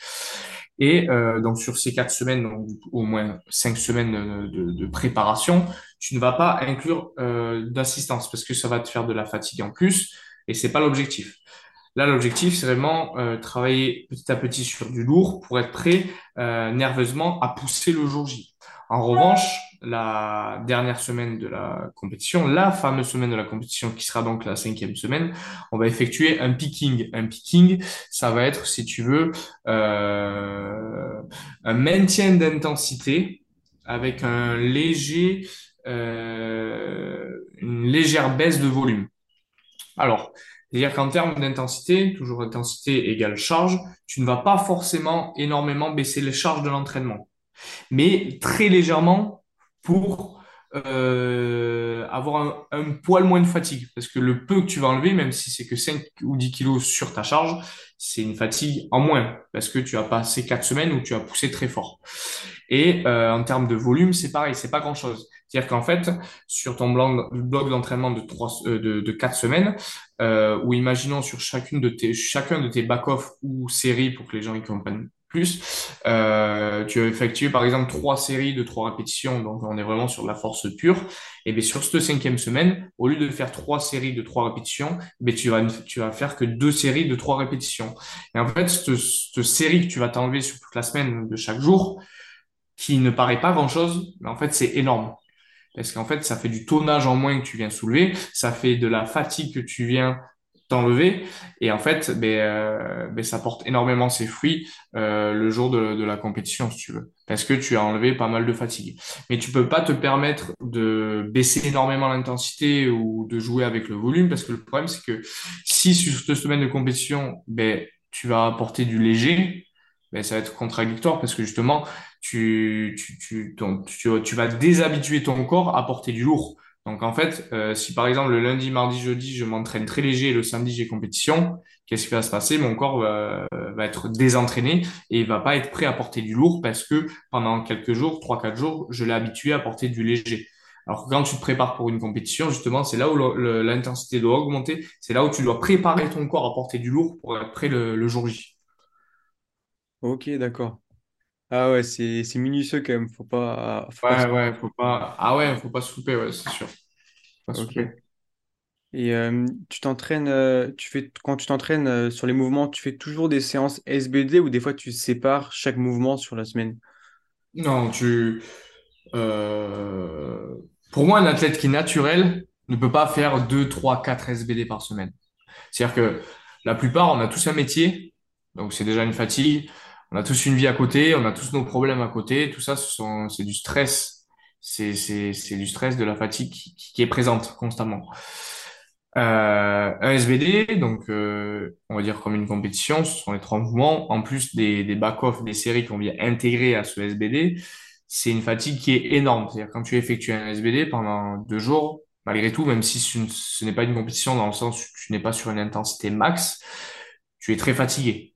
Et euh, donc sur ces quatre semaines, au moins cinq semaines de, préparation, tu ne vas pas inclure euh, d'assistance parce que ça va te faire de la fatigue en plus et c'est pas l'objectif. Là, l'objectif, c'est vraiment euh, travailler petit à petit sur du lourd pour être prêt nerveusement à pousser le jour J. En revanche, la dernière semaine de la compétition, la fameuse semaine de la compétition qui sera donc la cinquième semaine, on va effectuer un picking. Un picking, ça va être, si tu veux, euh, un maintien d'intensité avec un léger, euh, une légère baisse de volume. Alors, c'est-à-dire qu'en termes d'intensité, toujours intensité égale charge, tu ne vas pas forcément énormément baisser les charges de l'entraînement, mais très légèrement pour euh, avoir un, poil moins de fatigue. Parce que le peu que tu vas enlever, même si c'est que 5 ou 10 kilos sur ta charge, c'est une fatigue en moins, parce que tu as passé 4 semaines où tu as poussé très fort. Et euh, en termes de volume, c'est pareil, c'est pas grand-chose. C'est-à-dire qu'en fait, sur ton bloc, d'entraînement de, trois, euh, de, de 4 semaines, ou imaginons sur chacune de tes, chacun de tes back-off ou séries pour que les gens y comprennent plus, euh, tu as effectué par exemple trois séries de trois répétitions, donc on est vraiment sur la force pure. Et bien sur cette cinquième semaine, au lieu de faire trois séries de trois répétitions, ben tu vas tu vas faire que deux séries de trois répétitions. Et en fait, cette, cette série que tu vas t'enlever sur toute la semaine de chaque jour, qui ne paraît pas grand-chose, mais en fait c'est énorme. Parce qu'en fait, ça fait du tonnage en moins que tu viens soulever, ça fait de la fatigue que tu viens t'enlever, et en fait, ben, euh, ben, ça porte énormément ses fruits euh, le jour de, la compétition, si tu veux, parce que tu as enlevé pas mal de fatigue. Mais tu peux pas te permettre de baisser énormément l'intensité ou de jouer avec le volume, parce que le problème, c'est que si sur cette semaine de compétition, ben, tu vas apporter du léger, ben, ça va être contradictoire, parce que justement, tu, tu vas déshabituer ton corps à porter du lourd. Donc en fait, euh, si par exemple le lundi, mardi, jeudi, je m'entraîne très léger et le samedi j'ai compétition, qu'est-ce qui va se passer? Mon corps va, être désentraîné et il va pas être prêt à porter du lourd parce que pendant quelques jours, trois, quatre jours, je l'ai habitué à porter du léger. Alors quand tu te prépares pour une compétition, justement, c'est là où l'intensité doit augmenter, c'est là où tu dois préparer ton corps à porter du lourd pour être prêt le jour J. Ok, d'accord. Ah ouais, c'est c'est minutieux quand même, faut pas, faut pas se... Ouais, ouais, faut pas. Ah ouais, faut pas se louper, ouais, c'est sûr. Faut pas se Ok. louper. Et euh, tu t'entraînes, euh, tu fais, quand tu t'entraînes euh, sur les mouvements, tu fais toujours des séances SBD ou des fois tu sépares chaque mouvement sur la semaine? Non, tu. euh, Pour moi, un athlète qui est naturel ne peut pas faire 2, 3, 4 SBD par semaine. C'est-à-dire que la plupart, on a tous un métier, donc c'est déjà une fatigue. On a tous une vie à côté, on a tous nos problèmes à côté. Tout ça, c'est du stress. C'est, du stress, de la fatigue qui, est présente constamment. Euh, un SBD, donc euh, on va dire comme une compétition, ce sont les trois mouvements, en plus des, back-off, des séries qu'on vient intégrer à ce SBD, c'est une fatigue qui est énorme. C'est-à-dire quand tu effectues un SBD pendant deux jours, malgré tout, même si ce n'est pas une compétition dans le sens où tu n'es pas sur une intensité max, tu es très fatigué.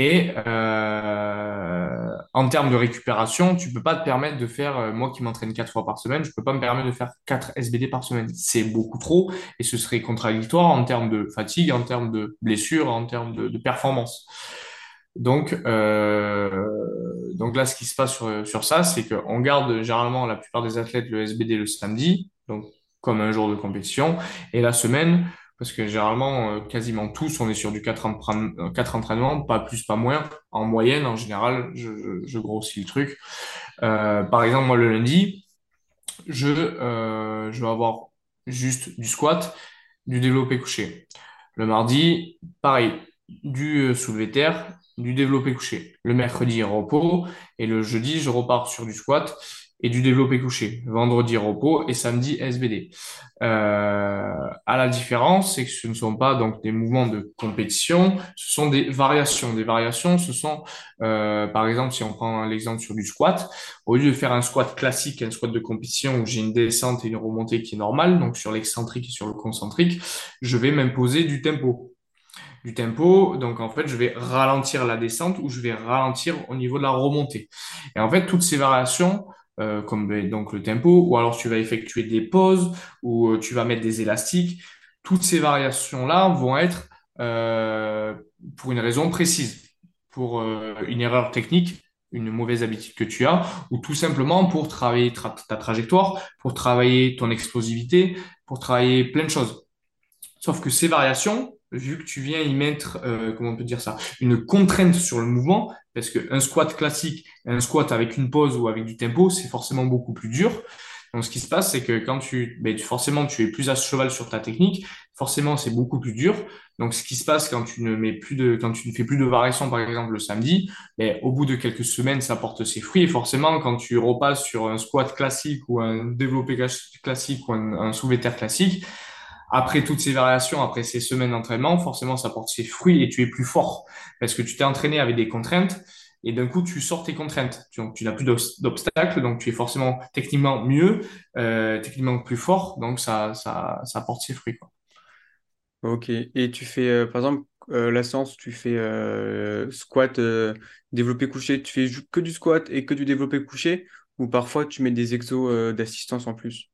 Et euh, en termes de récupération, tu peux pas te permettre de faire, euh, moi qui m'entraîne quatre fois par semaine, je peux pas me permettre de faire quatre SBD par semaine. C'est beaucoup trop et ce serait contradictoire en termes de fatigue, en termes de blessure, en termes de, de performance. Donc, euh, donc là, ce qui se passe sur, sur ça, c'est qu'on garde généralement la plupart des athlètes le SBD le samedi, donc comme un jour de compétition, et la semaine, parce que généralement, euh, quasiment tous, on est sur du 4 entraînements, quatre entraînements, pas plus, pas moins. En moyenne, en général, je, je, je grossis le truc. Euh, par exemple, moi, le lundi, je, euh, je vais avoir juste du squat, du développé couché. Le mardi, pareil, du euh, soulevé terre, du développé couché. Le mercredi, repos. Et le jeudi, je repars sur du squat et du développé couché. Vendredi, repos et samedi, SBD. Euh, à la différence, c'est que ce ne sont pas donc des mouvements de compétition, ce sont des variations. Des variations, ce sont, euh, par exemple, si on prend l'exemple sur du squat, au lieu de faire un squat classique, un squat de compétition où j'ai une descente et une remontée qui est normale, donc sur l'excentrique et sur le concentrique, je vais m'imposer du tempo du tempo. Donc, en fait, je vais ralentir la descente ou je vais ralentir au niveau de la remontée. Et en fait, toutes ces variations, euh, comme ben, donc le tempo, ou alors tu vas effectuer des pauses, ou euh, tu vas mettre des élastiques, toutes ces variations-là vont être euh, pour une raison précise, pour une erreur technique une mauvaise habitude que tu as, ou tout simplement pour travailler tra ta trajectoire, pour travailler ton explosivité, pour travailler plein de choses. Sauf que ces variations, vu que tu viens y mettre, comment on peut dire ça, une contrainte sur le mouvement, parce qu'un squat classique, un squat avec une pause ou avec du tempo, c'est forcément beaucoup plus dur. Donc, ce qui se passe, c'est que quand tu, ben, tu- forcément, tu es plus à cheval sur ta technique, forcément, c'est beaucoup plus dur. Donc, ce qui se passe quand tu ne mets plus de, quand tu ne fais plus de variations, par exemple, le samedi, ben, au bout de quelques semaines, ça porte ses fruits. Et forcément, quand tu repasses sur un squat classique ou un développé classique ou un, un soulevé terre classique, après toutes ces variations, après ces semaines d'entraînement, forcément, ça porte ses fruits et tu es plus fort parce que tu t'es entraîné avec des contraintes et d'un coup, tu sors tes contraintes. Donc, tu n'as plus d'obstacles, donc tu es forcément techniquement mieux, euh, techniquement plus fort, donc ça, ça, ça porte ses fruits, quoi. Ok. Et tu fais, euh, par exemple, euh, la séance, tu fais euh, squat, euh, développé couché, tu fais que du squat et que du développé couché, ou parfois tu mets des exos euh, d'assistance en plus?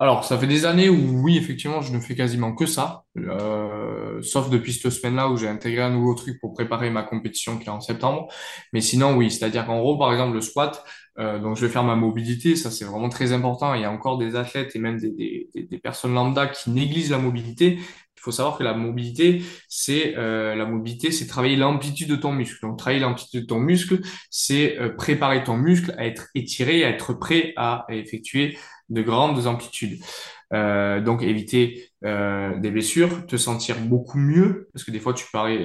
Alors, ça fait des années où, oui, effectivement, je ne fais quasiment que ça, euh, sauf depuis cette semaine-là où j'ai intégré un nouveau truc pour préparer ma compétition qui est en septembre. Mais sinon, oui, c'est-à-dire qu'en gros, par exemple, le squat, euh, donc je vais faire ma mobilité, ça c'est vraiment très important. Il y a encore des athlètes et même des, des, personnes lambda qui négligent la mobilité. Il faut savoir que la mobilité, c'est euh, la mobilité, c'est travailler l'amplitude de ton muscle. Donc, travailler l'amplitude de ton muscle, c'est euh, préparer ton muscle à être étiré, à être prêt à effectuer de grandes amplitudes. Euh, donc éviter euh, des blessures, te sentir beaucoup mieux, parce que des fois tu, parais,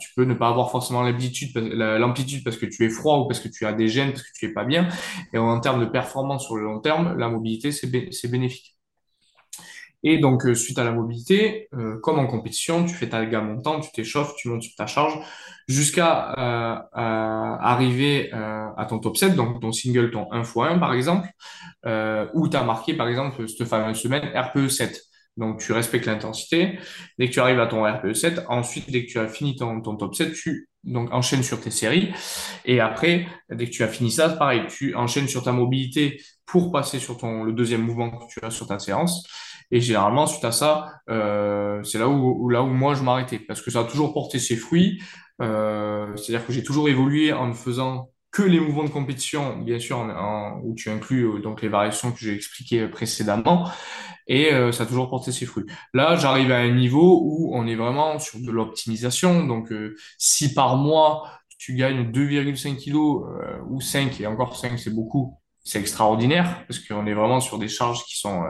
tu peux ne pas avoir forcément l'amplitude, l'amplitude parce que tu es froid ou parce que tu as des gènes, parce que tu es pas bien. Et en termes de performance sur le long terme, la mobilité, c'est c'est bénéfique. Et donc, euh, suite à la mobilité, euh, comme en compétition, tu fais ta gamme montante, tu t'échauffes, tu montes sur ta charge, jusqu'à euh, euh, arriver à ton top 7, donc ton single, ton 1x1 par exemple, euh, où tu as marqué par exemple cette fameuse semaine RPE 7. Donc, tu respectes l'intensité. Dès que tu arrives à ton RPE 7, ensuite, dès que tu as fini ton, ton top 7, tu donc, enchaînes sur tes séries. Et après, dès que tu as fini ça, pareil, tu enchaînes sur ta mobilité pour passer sur ton, le deuxième mouvement que tu as sur ta séance. Et généralement, suite à ça, euh, c'est là où, là où moi je m'arrêtais parce que ça a toujours porté ses fruits. Euh, c'est-à-dire que j'ai toujours évolué en ne faisant que les mouvements de compétition, bien sûr, où tu inclus euh, donc les variations que j'ai expliquées précédemment, et euh, ça a toujours porté ses fruits. Là, j'arrive à un niveau où on est vraiment sur de l'optimisation. Donc, euh, si par mois tu gagnes 2,5 kilos ou 5, et encore 5 c'est beaucoup, c'est extraordinaire parce qu'on est vraiment sur des charges qui sont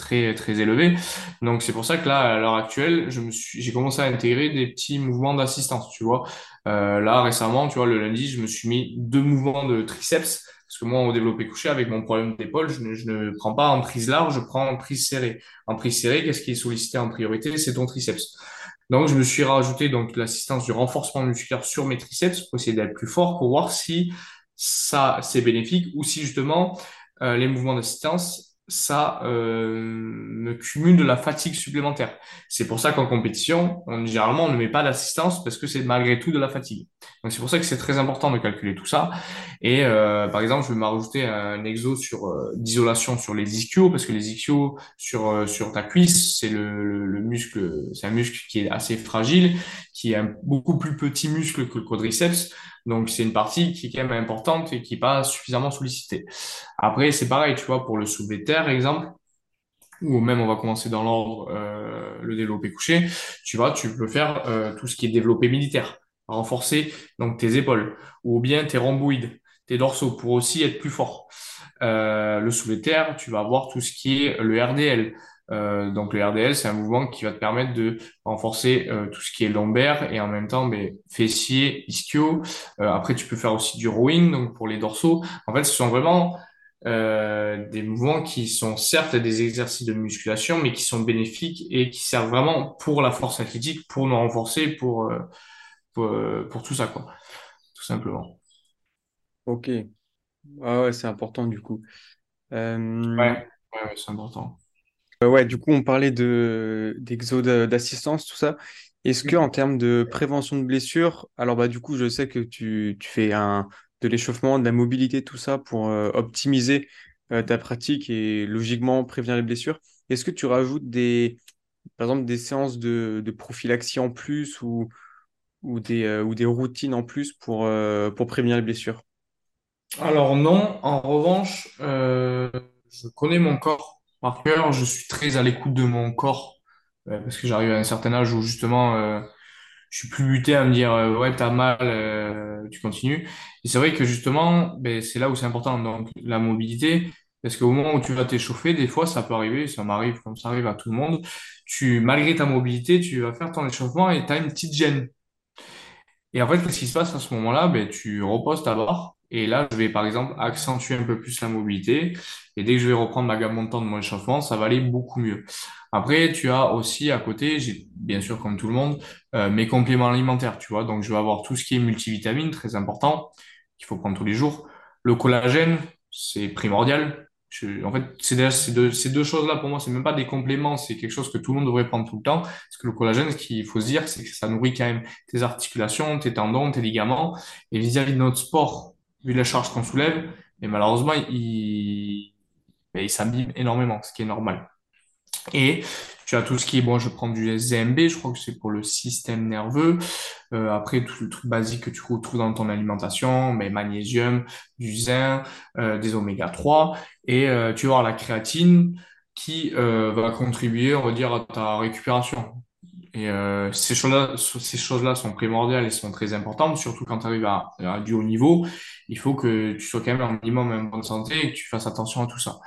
très très élevé. Donc c'est pour ça que là, à l'heure actuelle, je me suis, j'ai commencé à intégrer des petits mouvements d'assistance. Tu vois, euh, là récemment, tu vois, le lundi, je me suis mis deux mouvements de triceps parce que moi, au développé couché, avec mon problème d'épaule, je ne, je ne prends pas en prise large, je prends en prise serrée. En prise serrée, qu'est-ce qui est sollicité en priorité? C'est ton triceps. Donc, je me suis rajouté donc l'assistance du renforcement musculaire sur mes triceps pour essayer d'être plus fort, pour voir si ça c'est bénéfique ou si justement euh, les mouvements d'assistance ça euh, me cumule de la fatigue supplémentaire. C'est pour ça qu'en compétition, on, généralement, on ne met pas d'assistance parce que c'est malgré tout de la fatigue. Donc c'est pour ça que c'est très important de calculer tout ça. Et euh, par exemple, je vais m'ajouter un exo sur euh, d'isolation sur les ischios parce que les ischios sur euh, sur ta cuisse, c'est le, le, muscle, c'est un muscle qui est assez fragile, qui est un beaucoup plus petit muscle que le quadriceps. Donc, c'est une partie qui est quand même importante et qui n'est pas suffisamment sollicitée. Après, c'est pareil, tu vois, pour le soulevé de terre, exemple, ou même on va commencer dans l'ordre, euh, le développé couché, tu vois, tu peux faire euh, tout ce qui est développé militaire, renforcer donc tes épaules, ou bien tes rhomboïdes, tes dorsaux, pour aussi être plus fort. Euh, le soulevé de terre, tu vas avoir tout ce qui est le RDL, euh, donc le RDL, c'est un mouvement qui va te permettre de renforcer euh, tout ce qui est lombaire et en même temps ben, fessier, ischio. Euh, après, tu peux faire aussi du rowing, donc pour les dorsaux. En fait, ce sont vraiment des mouvements qui sont certes des exercices de musculation, mais qui sont bénéfiques et qui servent vraiment pour la force athlétique, pour nous renforcer, pour, pour, pour tout ça, quoi. Tout simplement. Ok. Ah ouais, c'est important du coup. Ouais, ouais, ouais, c'est important. Euh, ouais, du coup, on parlait de d'exo d'assistance, tout ça. Est-ce que en termes de prévention de blessures, alors bah du coup, je sais que tu, tu fais un, de l'échauffement, de la mobilité, tout ça pour euh, optimiser euh, ta pratique et logiquement prévenir les blessures. Est-ce que tu rajoutes des, par exemple, des séances de, de prophylaxie en plus ou, ou des, ou des routines en plus pour, pour prévenir les blessures? Alors non, en revanche, je connais mon corps. Par cœur, je suis très à l'écoute de mon corps euh, parce que j'arrive à un certain âge où justement euh, je suis plus buté à me dire euh, ouais t'as mal, euh, tu continues. Et c'est vrai que justement, ben, c'est là où c'est important donc la mobilité parce qu'au moment où tu vas t'échauffer, des fois ça peut arriver, ça m'arrive comme ça arrive à tout le monde. Tu malgré ta mobilité, tu vas faire ton échauffement et tu as une petite gêne. Et en fait, qu'est-ce qui se passe à ce moment-là? Ben, tu reposes ta barre. Et là, je vais par exemple accentuer un peu plus la mobilité. Et dès que je vais reprendre ma gamme montante de mon échauffement, ça va aller beaucoup mieux. Après, tu as aussi à côté, j'ai bien sûr comme tout le monde, euh, mes compléments alimentaires, tu vois. Donc, je vais avoir tout ce qui est multivitamines, très important, qu'il faut prendre tous les jours. Le collagène, c'est primordial. en fait, c'est déjà ces deux, deux choses-là pour moi, c'est même pas des compléments, c'est quelque chose que tout le monde devrait prendre tout le temps. Parce que le collagène, ce qu'il faut se dire, c'est que ça nourrit quand même tes articulations, tes tendons, tes ligaments. Et vis-à-vis de notre sport, vu la charge qu'on soulève, et malheureusement, il, il s'abîme énormément, ce qui est normal. Et tu as tout ce qui est, bon, je prends du ZMB, je crois que c'est pour le système nerveux. Euh, après, tout le truc basique que tu retrouves dans ton alimentation, mais magnésium, du zinc, euh, des oméga 3. Et euh, tu vas avoir la créatine qui va contribuer, on va dire, à ta récupération. Et ces choses-là, ces choses-là sont primordiales et sont très importantes, surtout quand tu arrives à, du haut niveau. Il faut que tu sois quand même un minimum en bonne santé et que tu fasses attention à tout ça.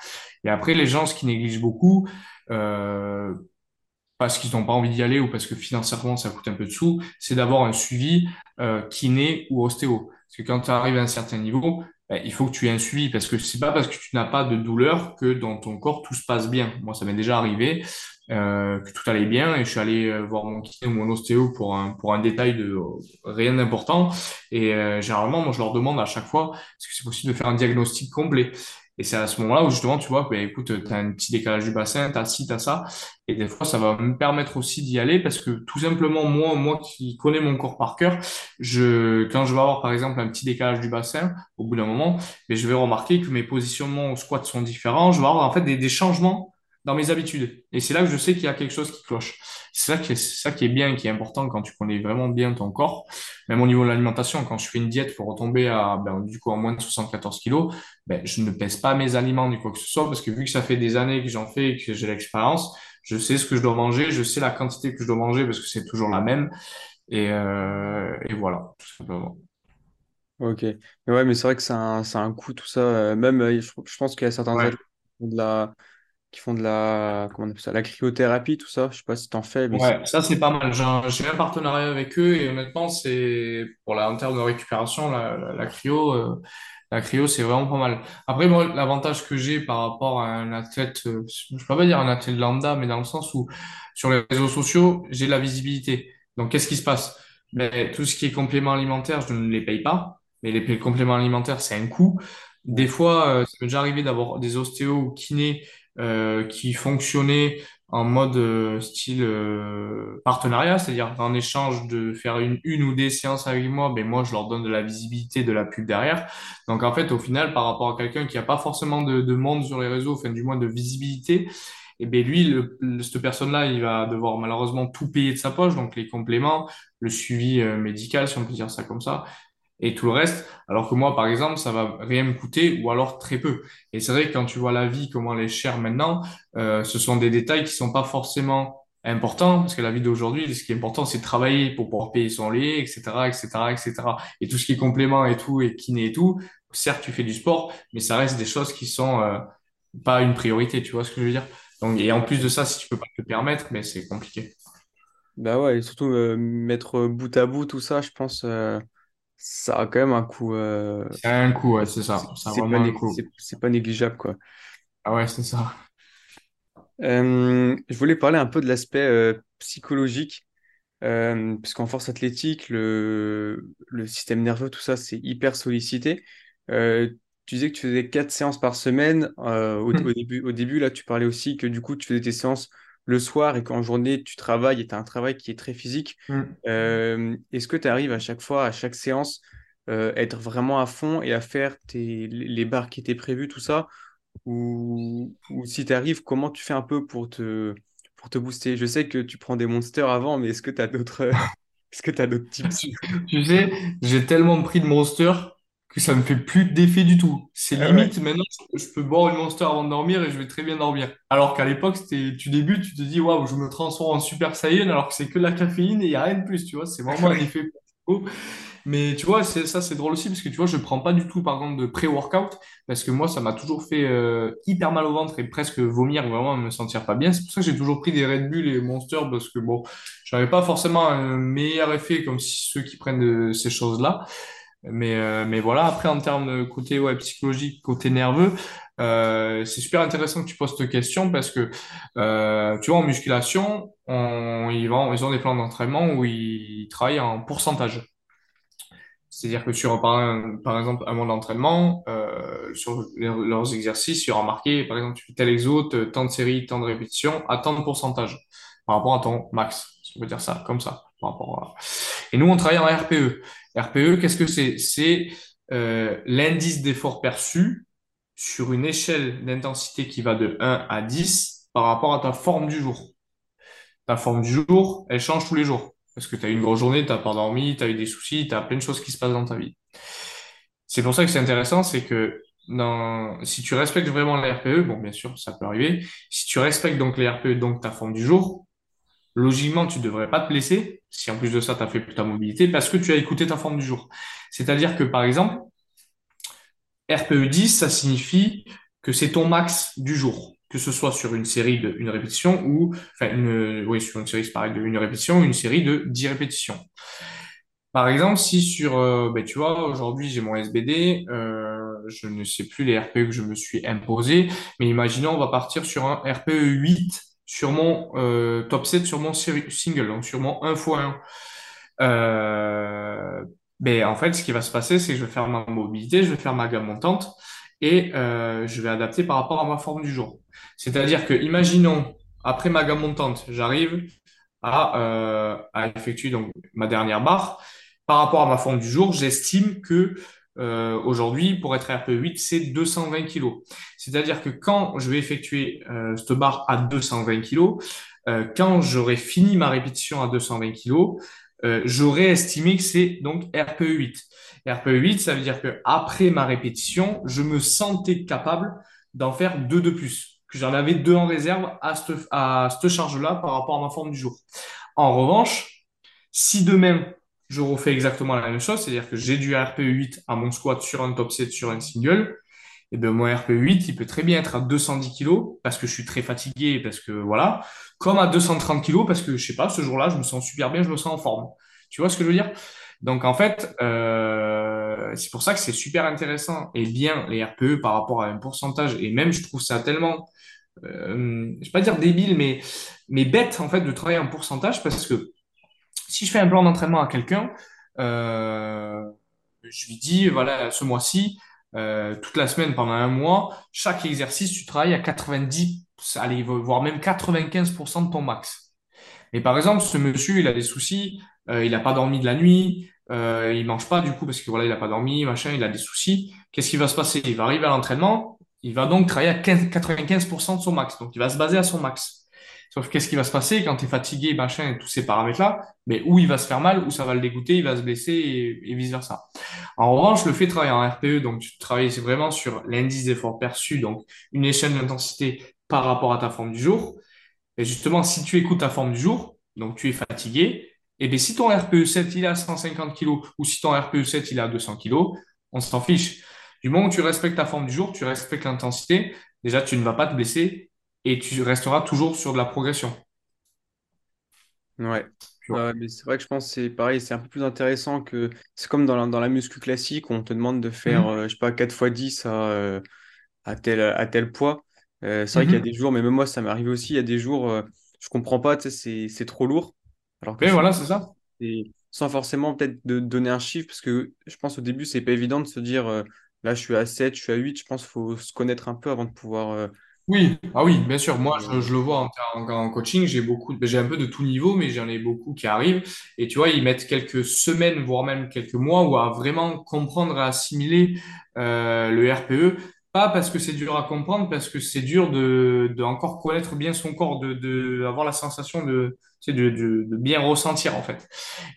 Et après, les gens, ce qui négligent beaucoup, euh, parce qu'ils n'ont pas envie d'y aller ou parce que financièrement ça coûte un peu de sous, c'est d'avoir un suivi euh, kiné ou ostéo. Parce que quand tu arrives à un certain niveau, ben, il faut que tu aies un suivi parce que c'est pas parce que tu n'as pas de douleur que dans ton corps tout se passe bien. Moi, ça m'est déjà arrivé euh, que tout allait bien et je suis allé euh, voir mon kiné ou mon ostéo pour un, pour un détail de rien d'important. Et euh, généralement, moi, je leur demande à chaque fois est-ce que c'est possible de faire un diagnostic complet? Et c'est à ce moment-là où justement, tu vois, ben, écoute, tu as un petit décalage du bassin, tu as ci, tu as ça. Et des fois, ça va me permettre aussi d'y aller parce que tout simplement, moi, moi qui connais mon corps par cœur, je, quand je vais avoir par exemple un petit décalage du bassin, au bout d'un moment, ben, je vais remarquer que mes positionnements au squat sont différents. Je vais avoir en fait des, des changements dans mes habitudes. Et c'est là que je sais qu'il y a quelque chose qui cloche. C'est ça qui est, c'est ça qui est bien, qui est important quand tu connais vraiment bien ton corps. Même au niveau de l'alimentation, quand je fais une diète pour retomber à, ben, du coup, à moins de 74 kilos, ben, je ne pèse pas mes aliments ni quoi que ce soit parce que vu que ça fait des années que j'en fais et que j'ai l'expérience, je sais ce que je dois manger, je sais la quantité que je dois manger parce que c'est toujours la même. Et, euh, et voilà, tout simplement. Ok. Mais ouais, mais c'est vrai que c'est un, un coût, tout ça. Euh, même, euh, je, je pense qu'il y a certains Ouais. de la, qui font de la, comment on appelle ça, la cryothérapie, tout ça. Je sais pas si t'en fais, mais. Ouais, ça c'est pas mal. J'ai un, partenariat avec eux et honnêtement, c'est pour la, en termes de récupération, la, la, la cryo, euh, la cryo, c'est vraiment pas mal. Après, moi, l'avantage que j'ai par rapport à un athlète, euh, je peux pas dire un athlète lambda, mais dans le sens où sur les réseaux sociaux, j'ai de la visibilité. Donc, qu'est-ce qui se passe? Ben, tout ce qui est compléments alimentaires, je ne les paye pas, mais les compléments alimentaires, c'est un coût. Des fois, euh, ça m'est déjà arrivé d'avoir des ostéos ou kinés euh, qui fonctionnaient en mode euh, style euh, partenariat, c'est-à-dire en échange de faire une, une ou des séances avec moi, ben moi je leur donne de la visibilité, de la pub derrière. Donc en fait, au final, par rapport à quelqu'un qui n'a pas forcément de, de monde sur les réseaux, enfin du moins de visibilité, et ben lui, le, cette personne-là, il va devoir malheureusement tout payer de sa poche, donc les compléments, le suivi médical, si on peut dire ça comme ça et tout le reste. Alors que moi, par exemple, ça va rien me coûter ou alors très peu. Et c'est vrai que quand tu vois la vie, comment elle est chère maintenant, euh, ce sont des détails qui sont pas forcément importants parce que la vie d'aujourd'hui, ce qui est important, c'est de travailler pour pouvoir payer son lait, etc., etc., etc. Et tout ce qui est complément et tout et kiné et tout, certes, tu fais du sport, mais ça reste des choses qui sont euh, pas une priorité. Tu vois ce que je veux dire? Donc, et en plus de ça, si tu peux pas te permettre, mais c'est compliqué. Bah ouais, et surtout euh, mettre bout à bout tout ça, je pense, ça a quand même un coût. euh, C'est un coût, ouais, c'est ça. C'est pas, vraiment un né- coût. c'est c'est pas négligeable, quoi. Ah ouais, c'est ça. Euh, je voulais parler un peu de l'aspect euh, psychologique. Euh, puisqu'en force athlétique, le, le système nerveux, tout ça, c'est hyper sollicité. Tu disais que tu faisais quatre séances par semaine. Au, au début, au début, là, tu parlais aussi que du coup, tu faisais tes séances le soir et qu'en journée, tu travailles et tu as un travail qui est très physique. Mm. Euh, est-ce que tu arrives à chaque fois, à chaque séance, euh, être vraiment à fond et à faire tes, les barres qui étaient prévues, tout ça? Ou, ou si tu arrives, comment tu fais un peu pour te, pour te booster? Je sais que tu prends des monsters avant, mais est-ce que tu as d'autres est-ce que tu as d'autres tips? Tu, sais, j'ai tellement pris de Monster que ça me fait plus d'effet du tout. C'est Ah ouais. limite, maintenant, je peux boire une Monster avant de dormir et je vais très bien dormir. Alors qu'à l'époque, c'était, tu débutes, tu te dis, waouh, je me transforme en Super Saiyan alors que c'est que de la caféine et il n'y a rien de plus, tu vois. C'est vraiment un effet. Mais tu vois, ça, c'est drôle aussi parce que tu vois, je prends pas du tout, par exemple, de pré-workout parce que moi, ça m'a toujours fait euh, hyper mal au ventre et presque vomir, vraiment me sentir pas bien. C'est pour ça que j'ai toujours pris des Red Bull et Monster parce que bon, j'avais pas forcément un meilleur effet comme ceux qui prennent de ces choses-là. Mais, euh, mais voilà, après, en termes de côté ouais, psychologique, côté nerveux, euh, c'est super intéressant que tu poses cette question parce que, euh, tu vois, en musculation, on, ils, vont, ils ont des plans d'entraînement où ils travaillent en pourcentage. C'est-à-dire que sur, par, par exemple, un mois d'entraînement, euh, sur leurs exercices, il y aura marqué, par exemple, tu fais tel exo, tant de séries, tant de répétitions, à tant de pourcentage par rapport à ton max. On peut dire ça, comme ça. Par rapport à... Et nous, on travaille en RPE. RPE, qu'est-ce que c'est? C'est euh, l'indice d'effort perçu sur une échelle d'intensité qui va de 1 à 10 par rapport à ta forme du jour. Ta forme du jour, elle change tous les jours. Parce que tu as eu une grosse journée, tu n'as pas dormi, tu as eu des soucis, tu as plein de choses qui se passent dans ta vie. C'est pour ça que c'est intéressant, c'est que si tu respectes vraiment les RPE, bon, bien sûr, ça peut arriver. Si tu respectes donc les RPE, donc ta forme du jour, logiquement, tu devrais pas te blesser. Si en plus de ça, tu as fait ta mobilité, parce que tu as écouté ta forme du jour. C'est-à-dire que, par exemple, RPE 10, ça signifie que c'est ton max du jour, que ce soit sur une série de une répétition ou, enfin, une, oui, sur une série, de une répétition ou une série de 10 répétitions. Par exemple, si sur, euh, ben, tu vois, aujourd'hui j'ai mon SBD, euh, je ne sais plus les RPE que je me suis imposé, mais imaginons on va partir sur un RPE 8 sur mon euh, top 7 sur mon série- single, donc sur mon 1 x 1. Euh, ben, en fait, ce qui va se passer, c'est que je vais faire ma mobilité, je vais faire ma gamme montante et euh, je vais adapter par rapport à ma forme du jour. C'est-à-dire que, imaginons, après ma gamme montante, j'arrive à, euh, à effectuer donc ma dernière barre. Par rapport à ma forme du jour, j'estime que euh, aujourd'hui, pour être RPE8, c'est 220 kilos. C'est-à-dire que quand je vais effectuer euh, cette barre à 220 kilos, euh, quand j'aurai fini ma répétition à 220 kilos, euh, j'aurais estimé que c'est donc RPE8. RPE8, ça veut dire que après ma répétition, je me sentais capable d'en faire deux de plus, que j'en avais deux en réserve à cette, à cette charge-là par rapport à ma forme du jour. En revanche, si demain je refais exactement la même chose, c'est-à-dire que j'ai du RPE8 à mon squat sur un top set, sur un single, et bien mon RPE8, il peut très bien être à 210 kg parce que je suis très fatigué, parce que voilà, comme à 230 kg parce que je sais pas, ce jour-là, je me sens super bien, je me sens en forme. Tu vois ce que je veux dire? Donc en fait, euh, c'est pour ça que c'est super intéressant et bien les RPE par rapport à un pourcentage. Et même, je trouve ça tellement, euh, je vais pas dire débile, mais, mais bête en fait de travailler en pourcentage parce que si je fais un plan d'entraînement à quelqu'un, euh, je lui dis, voilà, ce mois-ci, euh, toute la semaine pendant un mois, chaque exercice, tu travailles à 90, allez, voire même 95% de ton max. Mais par exemple, ce monsieur, il a des soucis, euh, il n'a pas dormi de la nuit, euh, il mange pas du coup parce que voilà, il n'a pas dormi, machin, il a des soucis. Qu'est-ce qui va se passer? Il va arriver à l'entraînement, il va donc travailler à 15 95% de son max. Donc, il va se baser à son max. Sauf qu'est-ce qui va se passer quand tu es fatigué, machin, et tous ces paramètres-là, mais où il va se faire mal, où ça va le dégoûter, il va se blesser et, vice-versa. En revanche, le fait de travailler en RPE, donc tu travailles vraiment sur l'indice d'effort perçu, donc une échelle d'intensité par rapport à ta forme du jour. Et justement, si tu écoutes ta forme du jour, donc tu es fatigué, et bien si ton RPE 7 il est à 150 kg ou si ton RPE 7 il est à 200 kg, on s'en fiche. Du moment où tu respectes ta forme du jour, tu respectes l'intensité, déjà tu ne vas pas te blesser et tu resteras toujours sur de la progression. Ouais. Mais c'est vrai que je pense que c'est pareil, c'est un peu plus intéressant que. C'est comme dans la, dans la muscu classique, on te demande de faire, Mhm. euh, je sais pas, 4 fois 10 à, euh, à tel, à tel poids. Euh, c'est vrai qu'il y a Mhm. des jours, mais même moi, ça m'est arrivé aussi, il y a des jours, euh, je comprends pas, c'est c'est trop lourd. Alors que Mais voilà, c'est ça. c'est- sans forcément peut-être de donner un chiffre, parce que je pense au début, c'est pas évident de se dire, là, je suis à 7 je suis à huit je pense qu'il faut se connaître un peu avant de pouvoir. Oui, ah oui, bien sûr. Moi, je, je le vois en, en- en coaching. J'ai beaucoup, ben, j'ai un peu de tout niveau, mais j'en ai beaucoup qui arrivent. Et tu vois, ils mettent quelques semaines, voire même quelques mois, où à vraiment comprendre, à assimiler euh, le RPE. Pas parce que c'est dur à comprendre, parce que c'est dur de, de encore connaître bien son corps, de, de avoir la sensation de, tu de, bien ressentir en fait.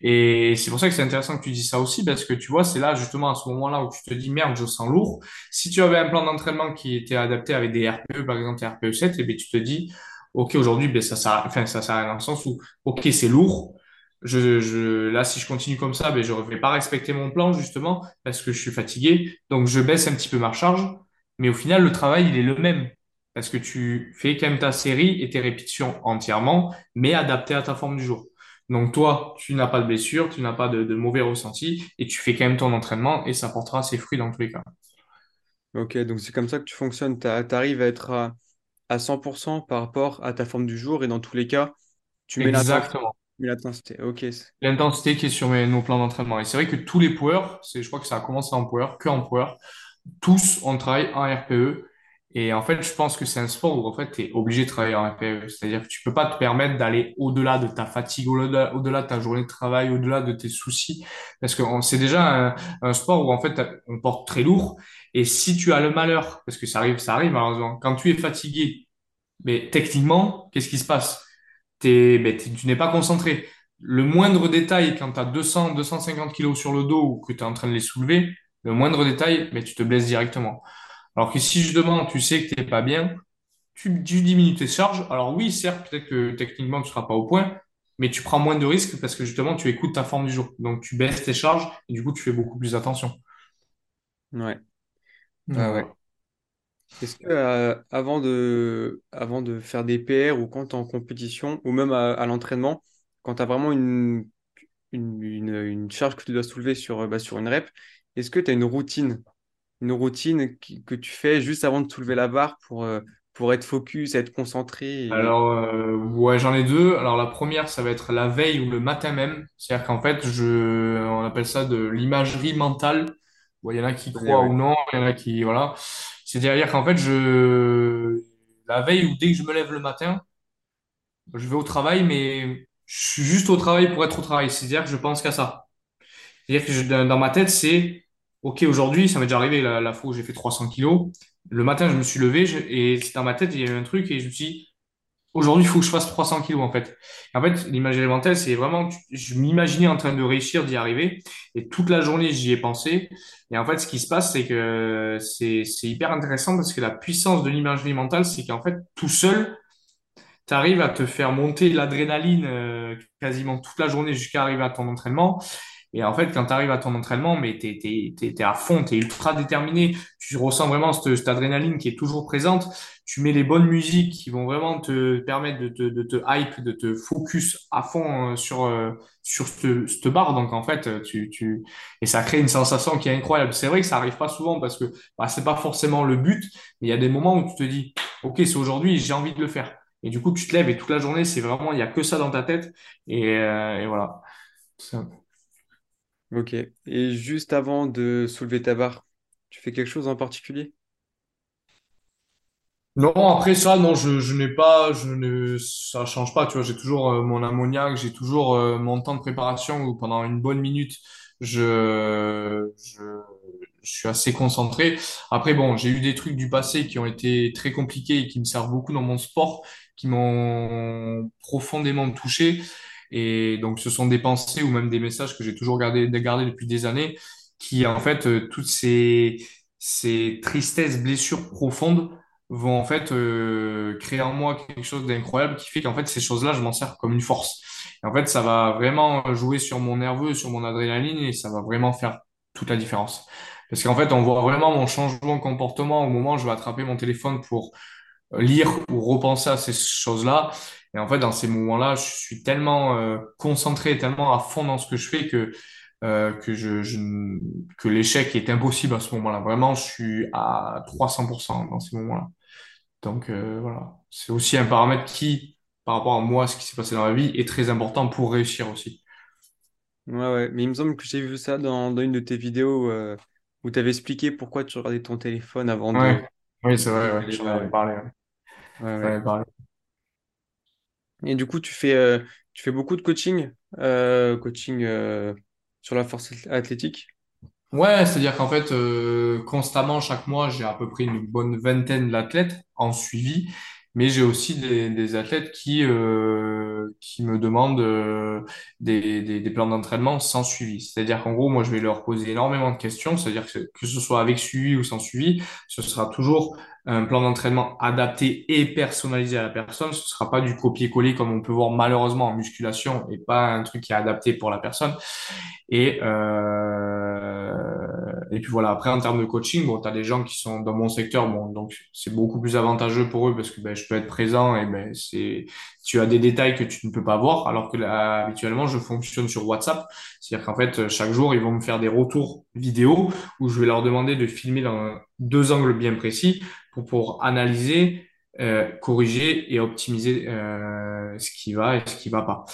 Et c'est pour ça que c'est intéressant que tu dis ça aussi, parce que tu vois, c'est là justement à ce moment-là où tu te dis merde, je sens lourd. Si tu avais un plan d'entraînement qui était adapté avec des RPE, par exemple RPE 7, et bien tu te dis, OK, aujourd'hui, ben, ça sert, enfin, ça sert à rien dans le sens où, OK, c'est lourd. Je, je, là, si je continue comme ça, ben, je ne vais pas respecter mon plan, justement, parce que je suis fatigué. Donc, je baisse un petit peu ma charge. Mais au final, le travail, il est le même. Parce que tu fais quand même ta série et tes répétitions entièrement, mais adapté à ta forme du jour. Donc, toi, tu n'as pas de blessure, tu n'as pas de, de mauvais ressenti, et tu fais quand même ton entraînement, et ça portera ses fruits dans tous les cas. Ok, donc c'est comme ça que tu fonctionnes. Tu arrives à être à, à 100% par rapport à ta forme du jour et dans tous les cas, tu mets l'intensité. Exactement. l'intensité. Ok. L'intensité qui est sur mes- nos plans d'entraînement. Et c'est vrai que tous les powers, c'est, je crois que ça a commencé en power, que en power, tous on travaille en RPE. Et en fait, je pense que c'est un sport où en fait, tu es obligé de travailler en RPE. C'est-à-dire que tu peux pas te permettre d'aller au-delà de ta fatigue, au-delà, de ta journée de travail, au-delà de tes soucis. Parce que c'est déjà un, sport où en fait, on porte très lourd. Et si tu as le malheur, parce que ça arrive, ça arrive malheureusement, quand tu es fatigué, mais techniquement, qu'est-ce qui se passe? T'es, ben, tu n'es pas concentré. Le moindre détail, quand tu as 200, 250 kilos sur le dos ou que tu es en train de les soulever, le moindre détail, mais tu te blesses directement. Alors que si justement tu sais que tu n'es pas bien, tu, tu diminues tes charges. Alors oui, certes, peut-être que techniquement tu ne seras pas au point, mais tu prends moins de risques parce que justement tu écoutes ta forme du jour. Donc tu baisses tes charges et du coup tu fais beaucoup plus attention. Ouais. Ouais, ouais. Est-ce que euh, avant de, avant de faire des PR ou quand tu es en compétition ou même à, à l'entraînement, quand tu as vraiment une, une, une, une charge que tu dois soulever sur, bah, sur une rep, est-ce que tu as une routine, une routine qui- que tu fais juste avant de soulever la barre pour, euh, pour être focus, être concentré et... Alors, euh, ouais, j'en ai deux. Alors, la première, ça va être la veille ou le matin même. C'est-à-dire qu'en fait, je, on appelle ça de l'imagerie mentale. Bon, il y en a qui croient ouais. ou non, il y en a qui, voilà. C'est-à-dire qu'en fait, je, la veille ou dès que je me lève le matin, je vais au travail, mais je suis juste au travail pour être au travail. C'est-à-dire que je pense qu'à ça. C'est-à-dire que je- dans ma tête, c'est, OK, aujourd'hui, ça m'est déjà arrivé la, fois où j'ai fait 300 kilos. Le matin, je me suis levé je- et dans ma tête, il y a eu un truc et je me suis dit, aujourd'hui, il faut que je fasse 300 kilos en fait. En fait, l'imagerie mentale, c'est vraiment, je m'imaginais en train de réussir, d'y arriver et toute la journée, j'y ai pensé. Et en fait, ce qui se passe, c'est que c'est, c'est hyper intéressant parce que la puissance de l'imagerie mentale, c'est qu'en fait, tout seul, tu arrives à te faire monter l'adrénaline euh, quasiment toute la journée jusqu'à arriver à ton entraînement. Et en fait, quand tu arrives à ton entraînement, mais t'es, t'es, t'es, t'es à fond, t'es ultra déterminé, tu ressens vraiment cette, cette adrénaline qui est toujours présente. Tu mets les bonnes musiques qui vont vraiment te permettre de te, de te hype, de te focus à fond euh, sur, euh, sur cette, cette barre. Donc, en fait, tu, tu, et ça crée une sensation qui est incroyable. C'est vrai que ça arrive pas souvent parce que bah, c'est pas forcément le but, mais il y a des moments où tu te dis, OK, c'est aujourd'hui, j'ai envie de le faire. Et du coup, tu te lèves et toute la journée, c'est vraiment, il y a que ça dans ta tête. Et, euh, et voilà. Ok. Et juste avant de soulever ta barre, tu fais quelque chose en particulier? Non, après ça, non, je, je n'ai pas, je ne, ça change pas, tu vois, j'ai toujours euh, mon ammoniac, j'ai toujours euh, mon temps de préparation où pendant une bonne minute, je, je, je suis assez concentré. Après, bon, j'ai eu des trucs du passé qui ont été très compliqués et qui me servent beaucoup dans mon sport, qui m'ont profondément touché. Et donc, ce sont des pensées ou même des messages que j'ai toujours gardé, gardé depuis des années, qui, en fait, euh, toutes ces, ces tristesses, blessures profondes, vont en fait euh, créer en moi quelque chose d'incroyable qui fait qu'en fait ces choses-là, je m'en sers comme une force. Et en fait, ça va vraiment jouer sur mon nerveux, sur mon adrénaline et ça va vraiment faire toute la différence. Parce qu'en fait, on voit vraiment mon changement de comportement au moment où je vais attraper mon téléphone pour lire ou repenser à ces choses-là. Et en fait, dans ces moments-là, je suis tellement euh, concentré, tellement à fond dans ce que je fais que euh, que je, je n- que l'échec est impossible à ce moment-là. Vraiment, je suis à 300% dans ces moments-là. Donc euh, voilà, c'est aussi un paramètre qui, par rapport à moi, ce qui s'est passé dans la vie, est très important pour réussir aussi. Ouais, ouais. Mais il me semble que j'ai vu ça dans, dans une de tes vidéos où tu avais expliqué pourquoi tu regardais ton téléphone avant de, oui, c'est vrai, ouais, j'en avais parlé. ouais. Ouais, J'en ouais. Et du coup, tu fais, euh, tu fais beaucoup de coaching, euh, coaching euh, sur la force athlétique? Ouais, c'est-à-dire qu'en fait, constamment, chaque mois, j'ai à peu près une bonne vingtaine d'athlètes en suivi, mais j'ai aussi des, athlètes qui, qui me demandent des, des, des plans d'entraînement sans suivi. C'est-à-dire qu'en gros, moi, je vais leur poser énormément de questions, c'est-à-dire que, que ce soit avec suivi ou sans suivi, ce sera toujours un plan d'entraînement adapté et personnalisé à la personne. Ce sera pas du copier-coller comme on peut voir malheureusement en musculation et pas un truc qui est adapté pour la personne. Et, euh, et puis voilà, après en termes de coaching, bon, tu as des gens qui sont dans mon secteur, bon, donc c'est beaucoup plus avantageux pour eux parce que ben, je peux être présent et ben, c'est, tu as des détails que tu ne peux pas voir, alors que là, habituellement, je fonctionne sur WhatsApp. C'est-à-dire qu'en fait, chaque jour, ils vont me faire des retours vidéo où je vais leur demander de filmer dans deux angles bien précis pour, pour analyser, euh, corriger et optimiser euh, ce qui va et ce qui va pas.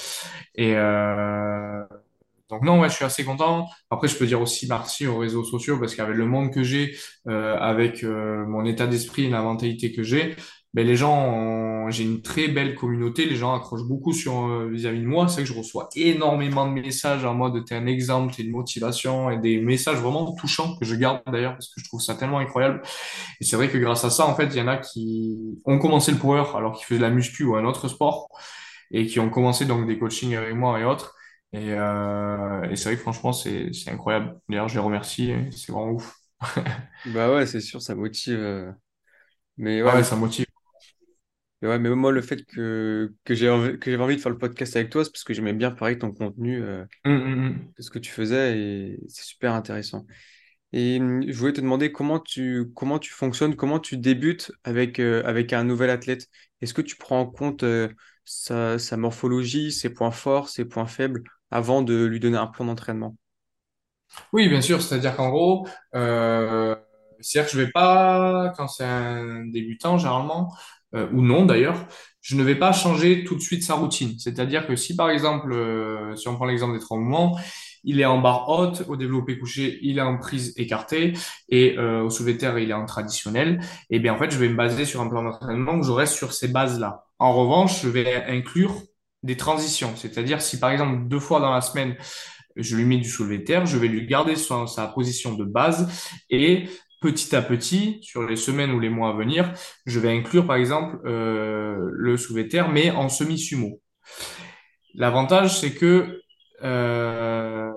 Et, euh, donc non, ouais, je suis assez content. Après, je peux dire aussi merci aux réseaux sociaux parce qu'avec le monde que j'ai, euh, avec euh, mon état d'esprit et la mentalité que j'ai, ben, les gens, ont- j'ai une très belle communauté. Les gens accrochent beaucoup sur euh, vis-à-vis de moi. C'est que je reçois énormément de messages en mode t'es un exemple, t'es une motivation et des messages vraiment touchants que je garde d'ailleurs parce que je trouve ça tellement incroyable. Et c'est vrai que grâce à ça, en fait, il y en a qui ont commencé le power alors qu'ils faisaient de la muscu ou un autre sport et qui ont commencé donc des coachings avec moi et autres. Et, euh, et c'est vrai que franchement, c'est, incroyable. D'ailleurs, je les remercie, c'est vraiment ouf. Bah ouais, c'est sûr, ça motive. euh. Mais Ah ouais, ouais, ça motive. mais ouais, mais moi, le fait que, que j'avais envie de faire le podcast avec toi, c'est parce que j'aimais bien pareil ton contenu, euh, hum, hum. de ce que tu faisais et c'est super intéressant. Et hum, je voulais te demander comment tu, comment tu fonctionnes, comment tu débutes avec, euh, avec un nouvel athlète? Est-ce que tu prends en compte euh, sa, sa morphologie, ses points forts, ses points faibles, avant de lui donner un plan d'entraînement? Oui, bien sûr. C'est-à-dire qu'en gros, euh, c'est-à-dire que je vais pas, quand c'est un débutant, généralement, euh, ou non d'ailleurs, je ne vais pas changer tout de suite sa routine. C'est-à-dire que si par exemple, euh, si on prend l'exemple des il est en barre haute, au développé couché, il est en prise écartée, et euh, au soulevé terre, il est en traditionnel, et bien en fait, je vais me baser sur un plan d'entraînement où je reste sur ces bases-là. En revanche, je vais inclure des transitions. C'est-à-dire si par exemple deux fois dans la semaine, je lui mets du soulevé de terre, je vais lui garder sa, position de base et petit à petit, sur les semaines ou les mois à venir, je vais inclure par exemple euh, le soulevé de terre, mais en semi-sumo. L'avantage, c'est que euh,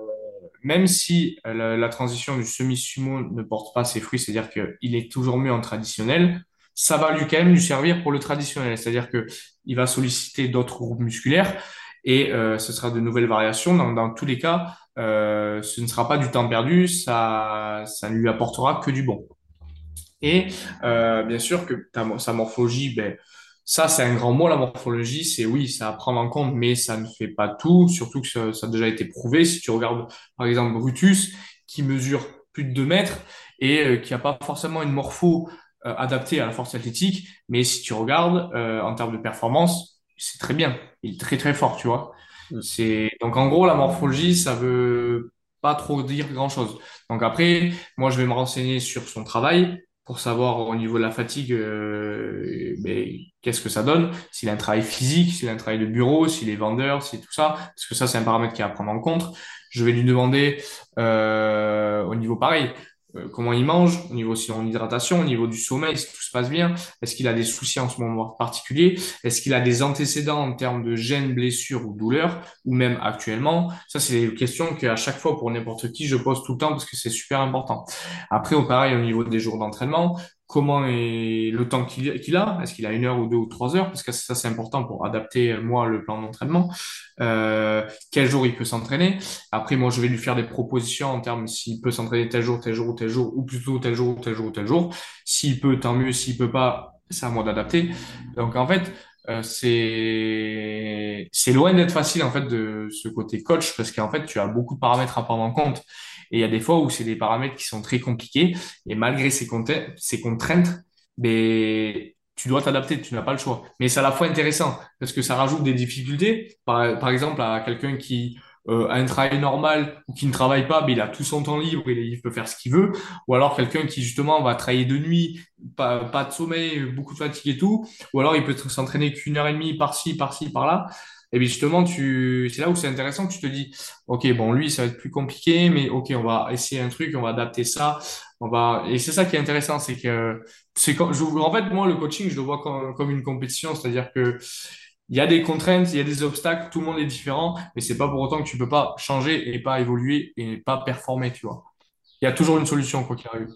même si la, la transition du semi-sumo ne porte pas ses fruits, c'est-à-dire qu'il est toujours mieux en traditionnel, ça va lui quand même lui servir pour le traditionnel, c'est-à-dire que il va solliciter d'autres groupes musculaires et euh, ce sera de nouvelles variations. Dans, dans tous les cas, euh, ce ne sera pas du temps perdu, ça, ça ne lui apportera que du bon. Et euh, bien sûr que ta, sa morphologie, ben, ça c'est un grand mot, la morphologie, c'est oui, ça à prendre en compte, mais ça ne fait pas tout, surtout que ça, a déjà été prouvé. Si tu regardes par exemple Brutus, qui mesure plus de 2 mètres et qui n'a pas forcément une morpho euh, adaptée à la force athlétique, mais si tu regardes euh, en termes de performance, c'est très bien, il est très très fort, tu vois. Mm. C'est donc en gros la morphologie, ça veut pas trop dire grand-chose. Donc après, moi je vais me renseigner sur son travail pour savoir au niveau de la fatigue, euh, mais qu'est-ce que ça donne, s'il a un travail physique, s'il a un travail de bureau, s'il est vendeur, c'est tout ça, parce que ça c'est un paramètre qui est à prendre en compte. Je vais lui demander euh, au niveau pareil, comment il mange, au niveau de son hydratation, au niveau du sommeil, bien? Est-ce qu'il a des soucis en ce moment particulier? Est-ce qu'il a des antécédents en termes de gènes, blessures ou douleurs, ou même actuellement? Ça, c'est des questions qu'à chaque fois, pour n'importe qui, je pose tout le temps parce que c'est super important. Après, au pareil, au niveau des jours d'entraînement, comment est le temps qu'il a Est-ce qu'il a une heure ou deux ou trois heures? Parce que ça, c'est important pour adapter, moi, le plan d'entraînement. Euh, quel jour il peut s'entraîner? Après, moi, je vais lui faire des propositions en termes s'il peut s'entraîner tel jour, tel jour ou tel jour, ou plutôt tel jour, tel jour ou tel jour. S'il peut, tant mieux. S'il peut pas, c'est à moi d'adapter. Donc, en fait, euh, c'est loin d'être facile en fait de ce côté coach parce qu'en fait, tu as beaucoup de paramètres à prendre en compte. Et il y a des fois où c'est des paramètres qui sont très compliqués et malgré ces, contraintes, ben, tu dois t'adapter, tu n'as pas le choix. Mais c'est à la fois intéressant parce que ça rajoute des difficultés. Par exemple, à quelqu'un qui euh, un travail normal ou qui ne travaille pas, mais il a tout son temps libre, il, il peut faire ce qu'il veut. Ou alors quelqu'un qui justement va travailler de nuit, pas, pas de sommeil, beaucoup de fatigue et tout. Ou alors il peut s'entraîner qu'une heure et demie par-ci, par-ci, par-là. Et bien justement, tu, c'est là où c'est intéressant que tu te dis, ok, bon, lui, ça va être plus compliqué, mais ok, on va essayer un truc, on va adapter ça, on va, et c'est ça qui est intéressant, c'est que, c'est quand, en fait, moi, le coaching, je le vois comme, comme une compétition, c'est-à-dire que il y a des contraintes, il y a des obstacles, tout le monde est différent, mais c'est pas pour autant que tu peux pas changer et pas évoluer et pas performer, tu vois. Il y a toujours une solution, quoi qu'il arrive.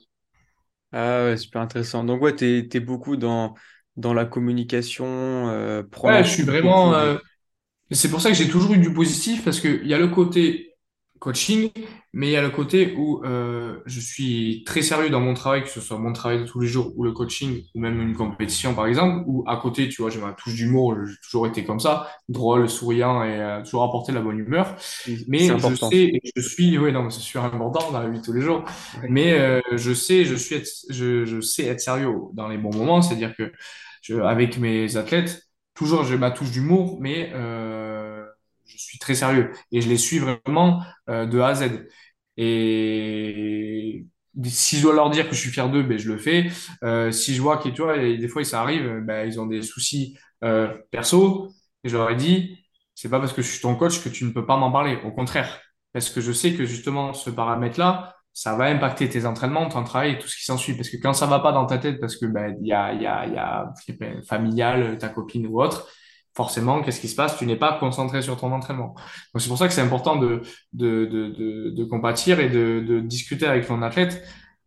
Ah ouais, super intéressant. Donc ouais, t'es, t'es beaucoup dans, dans la communication, euh, Ouais, je suis vraiment, euh. C'est pour ça que j'ai toujours eu du positif parce qu'il y a le côté coaching, mais il y a le côté où euh, je suis très sérieux dans mon travail, que ce soit mon travail de tous les jours ou le coaching ou même une compétition par exemple, ou à côté, tu vois, j'ai ma touche d'humour, j'ai toujours été comme ça, drôle, souriant et euh, toujours apporter la bonne humeur. Mais je sais, et je suis, oui, non, mais c'est super important dans la vie de tous les jours, Ouais. mais euh, je sais, je suis, être- je, je sais être sérieux dans les bons moments, c'est-à-dire que je, avec mes athlètes, toujours j'ai ma touche d'humour, mais euh, je suis très sérieux et je les suis vraiment euh, de A à Z. Et si je dois leur dire que je suis fier d'eux, ben, je le fais. Euh, si je vois que, tu vois, des fois, ça arrive, ben, ils ont des soucis euh, perso, et je leur ai dit, c'est pas parce que je suis ton coach que tu ne peux pas m'en parler. Au contraire, parce que je sais que justement, ce paramètre-là, ça va impacter tes entraînements, ton travail et tout ce qui s'ensuit. Parce que quand ça va pas dans ta tête, parce que ben, il y a, y y a ben, familial, ta copine ou autre, forcément, qu'est-ce qui se passe? Tu n'es pas concentré sur ton entraînement. Donc, c'est pour ça que c'est important de, de, de, de, compatir et de, discuter avec ton athlète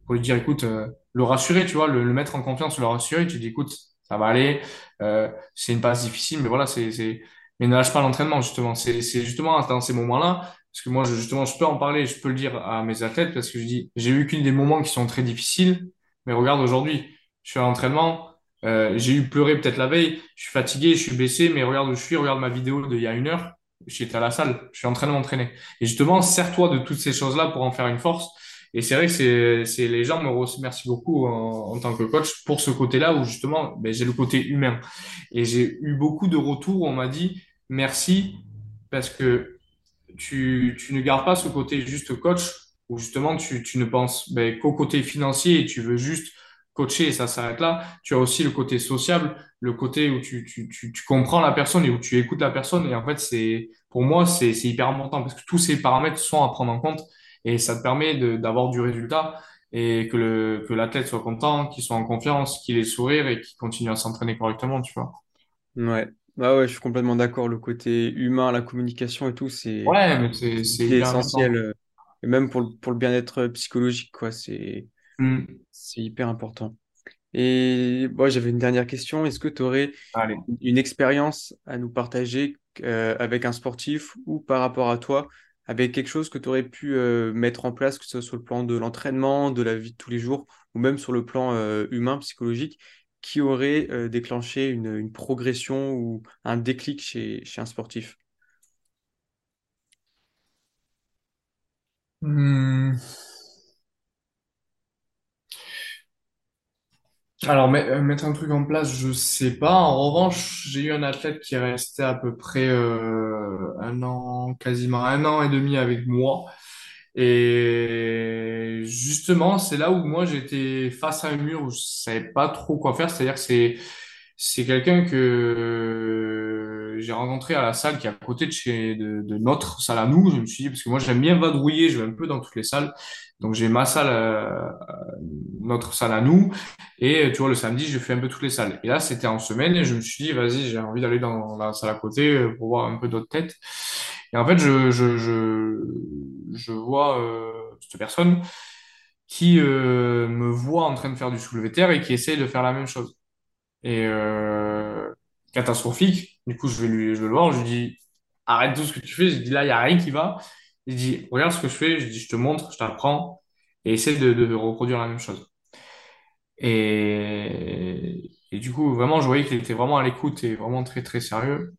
pour lui dire, écoute, euh, le rassurer, tu vois, le, le mettre en confiance, le rassurer. Tu dis, écoute, ça va aller, euh, c'est une passe difficile, mais voilà, c'est, mais ne lâche pas l'entraînement, justement. C'est, c'est justement dans ces moments-là, parce que moi, je, justement, je peux en parler, je peux le dire à mes athlètes, parce que je dis, j'ai eu qu'une des moments qui sont très difficiles, mais regarde aujourd'hui, je suis à l'entraînement, euh, j'ai eu pleuré peut-être la veille, je suis fatigué, je suis blessé, mais regarde où je suis, regarde ma vidéo d'il y a une heure, j'étais à la salle, je suis en train de m'entraîner. Et justement, sers-toi de toutes ces choses-là pour en faire une force. Et c'est vrai que c'est, les gens me remercient beaucoup en, en tant que coach pour ce côté-là où justement, ben, j'ai le côté humain. Et j'ai eu beaucoup de retours où on m'a dit merci parce que tu, tu ne gardes pas ce côté juste coach où justement tu, tu ne penses ben, qu'au côté financier et tu veux juste coacher et ça s'arrête là. Tu as aussi le côté sociable, le côté où tu, tu, tu, tu comprends la personne et où tu écoutes la personne. Et en fait, c'est, pour moi, c'est, hyper important parce que tous ces paramètres sont à prendre en compte et ça te permet d'avoir du résultat et que le, que l'athlète soit content, qu'il soit en confiance, qu'il ait sourire et qu'il continue à s'entraîner correctement, tu vois. Ouais. Bah ouais, je suis complètement d'accord. Le côté humain, la communication et tout, c'est Ouais, c'est, essentiel. Et même pour le, pour le bien-être psychologique, quoi. C'est Hmm. c'est hyper important. Et moi, j'avais une dernière question. Est-ce que tu aurais Allez. une expérience à nous partager euh, avec un sportif ou par rapport à toi, avec quelque chose que tu aurais pu euh, mettre en place, que ce soit sur le plan de l'entraînement, de la vie de tous les jours, ou même sur le plan euh, humain, psychologique, qui aurait déclenché une, une progression ou un déclic chez, chez un sportif? Hmm. Alors, euh, mettre un truc en place, je sais pas. En revanche, j'ai eu un athlète qui est resté à peu près euh, un an, quasiment un an et demi avec moi. Et justement, c'est là où moi j'étais face à un mur où je savais pas trop quoi faire. C'est-à-dire que c'est c'est quelqu'un que j'ai rencontré à la salle qui est à côté de chez de, notre salle à nous. Je me suis dit parce que moi j'aime bien vadrouiller, je vais un peu dans toutes les salles. Donc j'ai ma salle, euh, notre salle à nous. Et tu vois, le samedi, je fais un peu toutes les salles. Et là, c'était en semaine et je me suis dit, vas-y, j'ai envie d'aller dans la salle à côté euh, pour voir un peu d'autres têtes. Et en fait, je, je, je, vois euh, cette personne qui me voit en train de faire du soulevé terre et qui essaye de faire la même chose. Et catastrophique. Du coup, je vais lui, je le voir, je lui dis, arrête tout ce que tu fais. Je dis, là, il n'y a rien qui va. Il dit, regarde ce que je fais. Je dis, je te montre, je t'apprends et essaie de, reproduire la même chose. Et, et du coup, vraiment, je voyais qu'il était vraiment à l'écoute et vraiment très, très sérieux.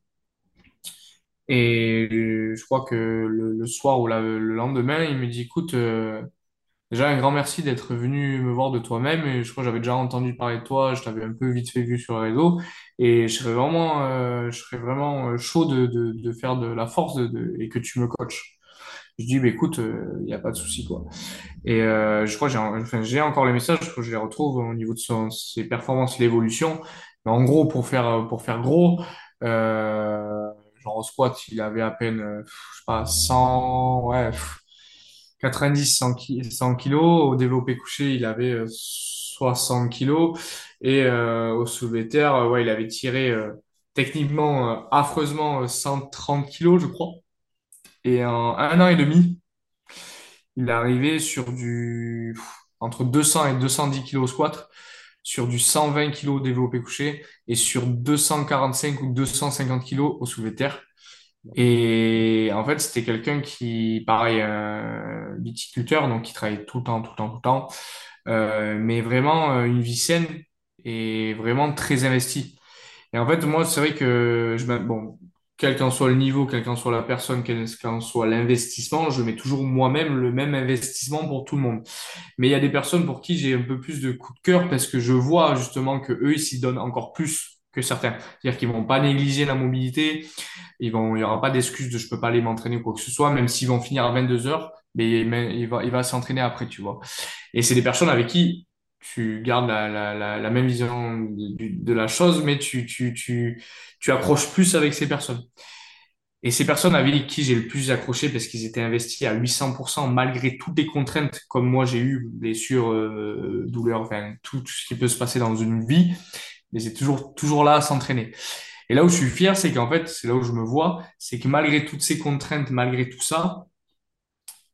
Et je crois que le, le soir ou la- le lendemain, il me dit, écoute, euh, déjà un grand merci d'être venu me voir de toi-même. Et je crois que j'avais déjà entendu parler de toi, je t'avais un peu vite fait vu sur les réseaux. Et je serais vraiment, euh, je serais vraiment euh, chaud de, de, de faire de la force de, de- et que tu me coaches. Je dis, bah, écoute, il n'y a pas de souci, quoi. Et euh, je crois j'ai enfin, encore les messages, je crois que je les retrouve au niveau de son, ses performances, l'évolution. Mais en gros, pour faire, pour faire gros, euh, genre au squat, il avait à peine, euh, je sais pas, 100, ouais, pff, 90, 100, ki- 100 kilos. Au développé couché, il avait euh, 60 kilos. Et euh, au soulevé de terre, euh, ouais, il avait tiré euh, techniquement, affreusement, euh, 130 kilos, je crois. Et en un an et demi, il est arrivé sur du entre 200 et 210 kilos squat, sur du 120 kilos développé couché et sur 245 ou 250 kilos au soulevé de terre. Et en fait, c'était quelqu'un qui, pareil, viticulteur, donc qui travaillait tout le temps, tout le temps, tout le temps, mais vraiment une vie saine et vraiment très investi. Et en fait, moi, c'est vrai que je, bon, quel qu'en soit le niveau, quel qu'en soit la personne, quel qu'en soit l'investissement, je mets toujours moi-même le même investissement pour tout le monde. Mais il y a des personnes pour qui j'ai un peu plus de coup de cœur parce que je vois justement que eux, ils s'y donnent encore plus que certains. C'est-à-dire qu'ils vont pas négliger la mobilité, ils vont, il y aura pas d'excuse de je peux pas aller m'entraîner ou quoi que ce soit, même s'ils vont finir à 22 heures, mais mais il va, il va s'entraîner après, tu vois. Et c'est des personnes avec qui tu gardes la, la, la, la même vision de, de la chose, mais tu, tu, tu, tu accroches plus avec ces personnes. Et ces personnes avec qui j'ai le plus accroché parce qu'ils étaient investis à 800% malgré toutes les contraintes, comme moi j'ai eu, blessures, euh, douleurs, enfin, tout ce qui peut se passer dans une vie, mais c'est toujours, toujours là à s'entraîner. Et là où je suis fier, c'est qu'en fait, c'est là où je me vois, c'est que malgré toutes ces contraintes, malgré tout ça,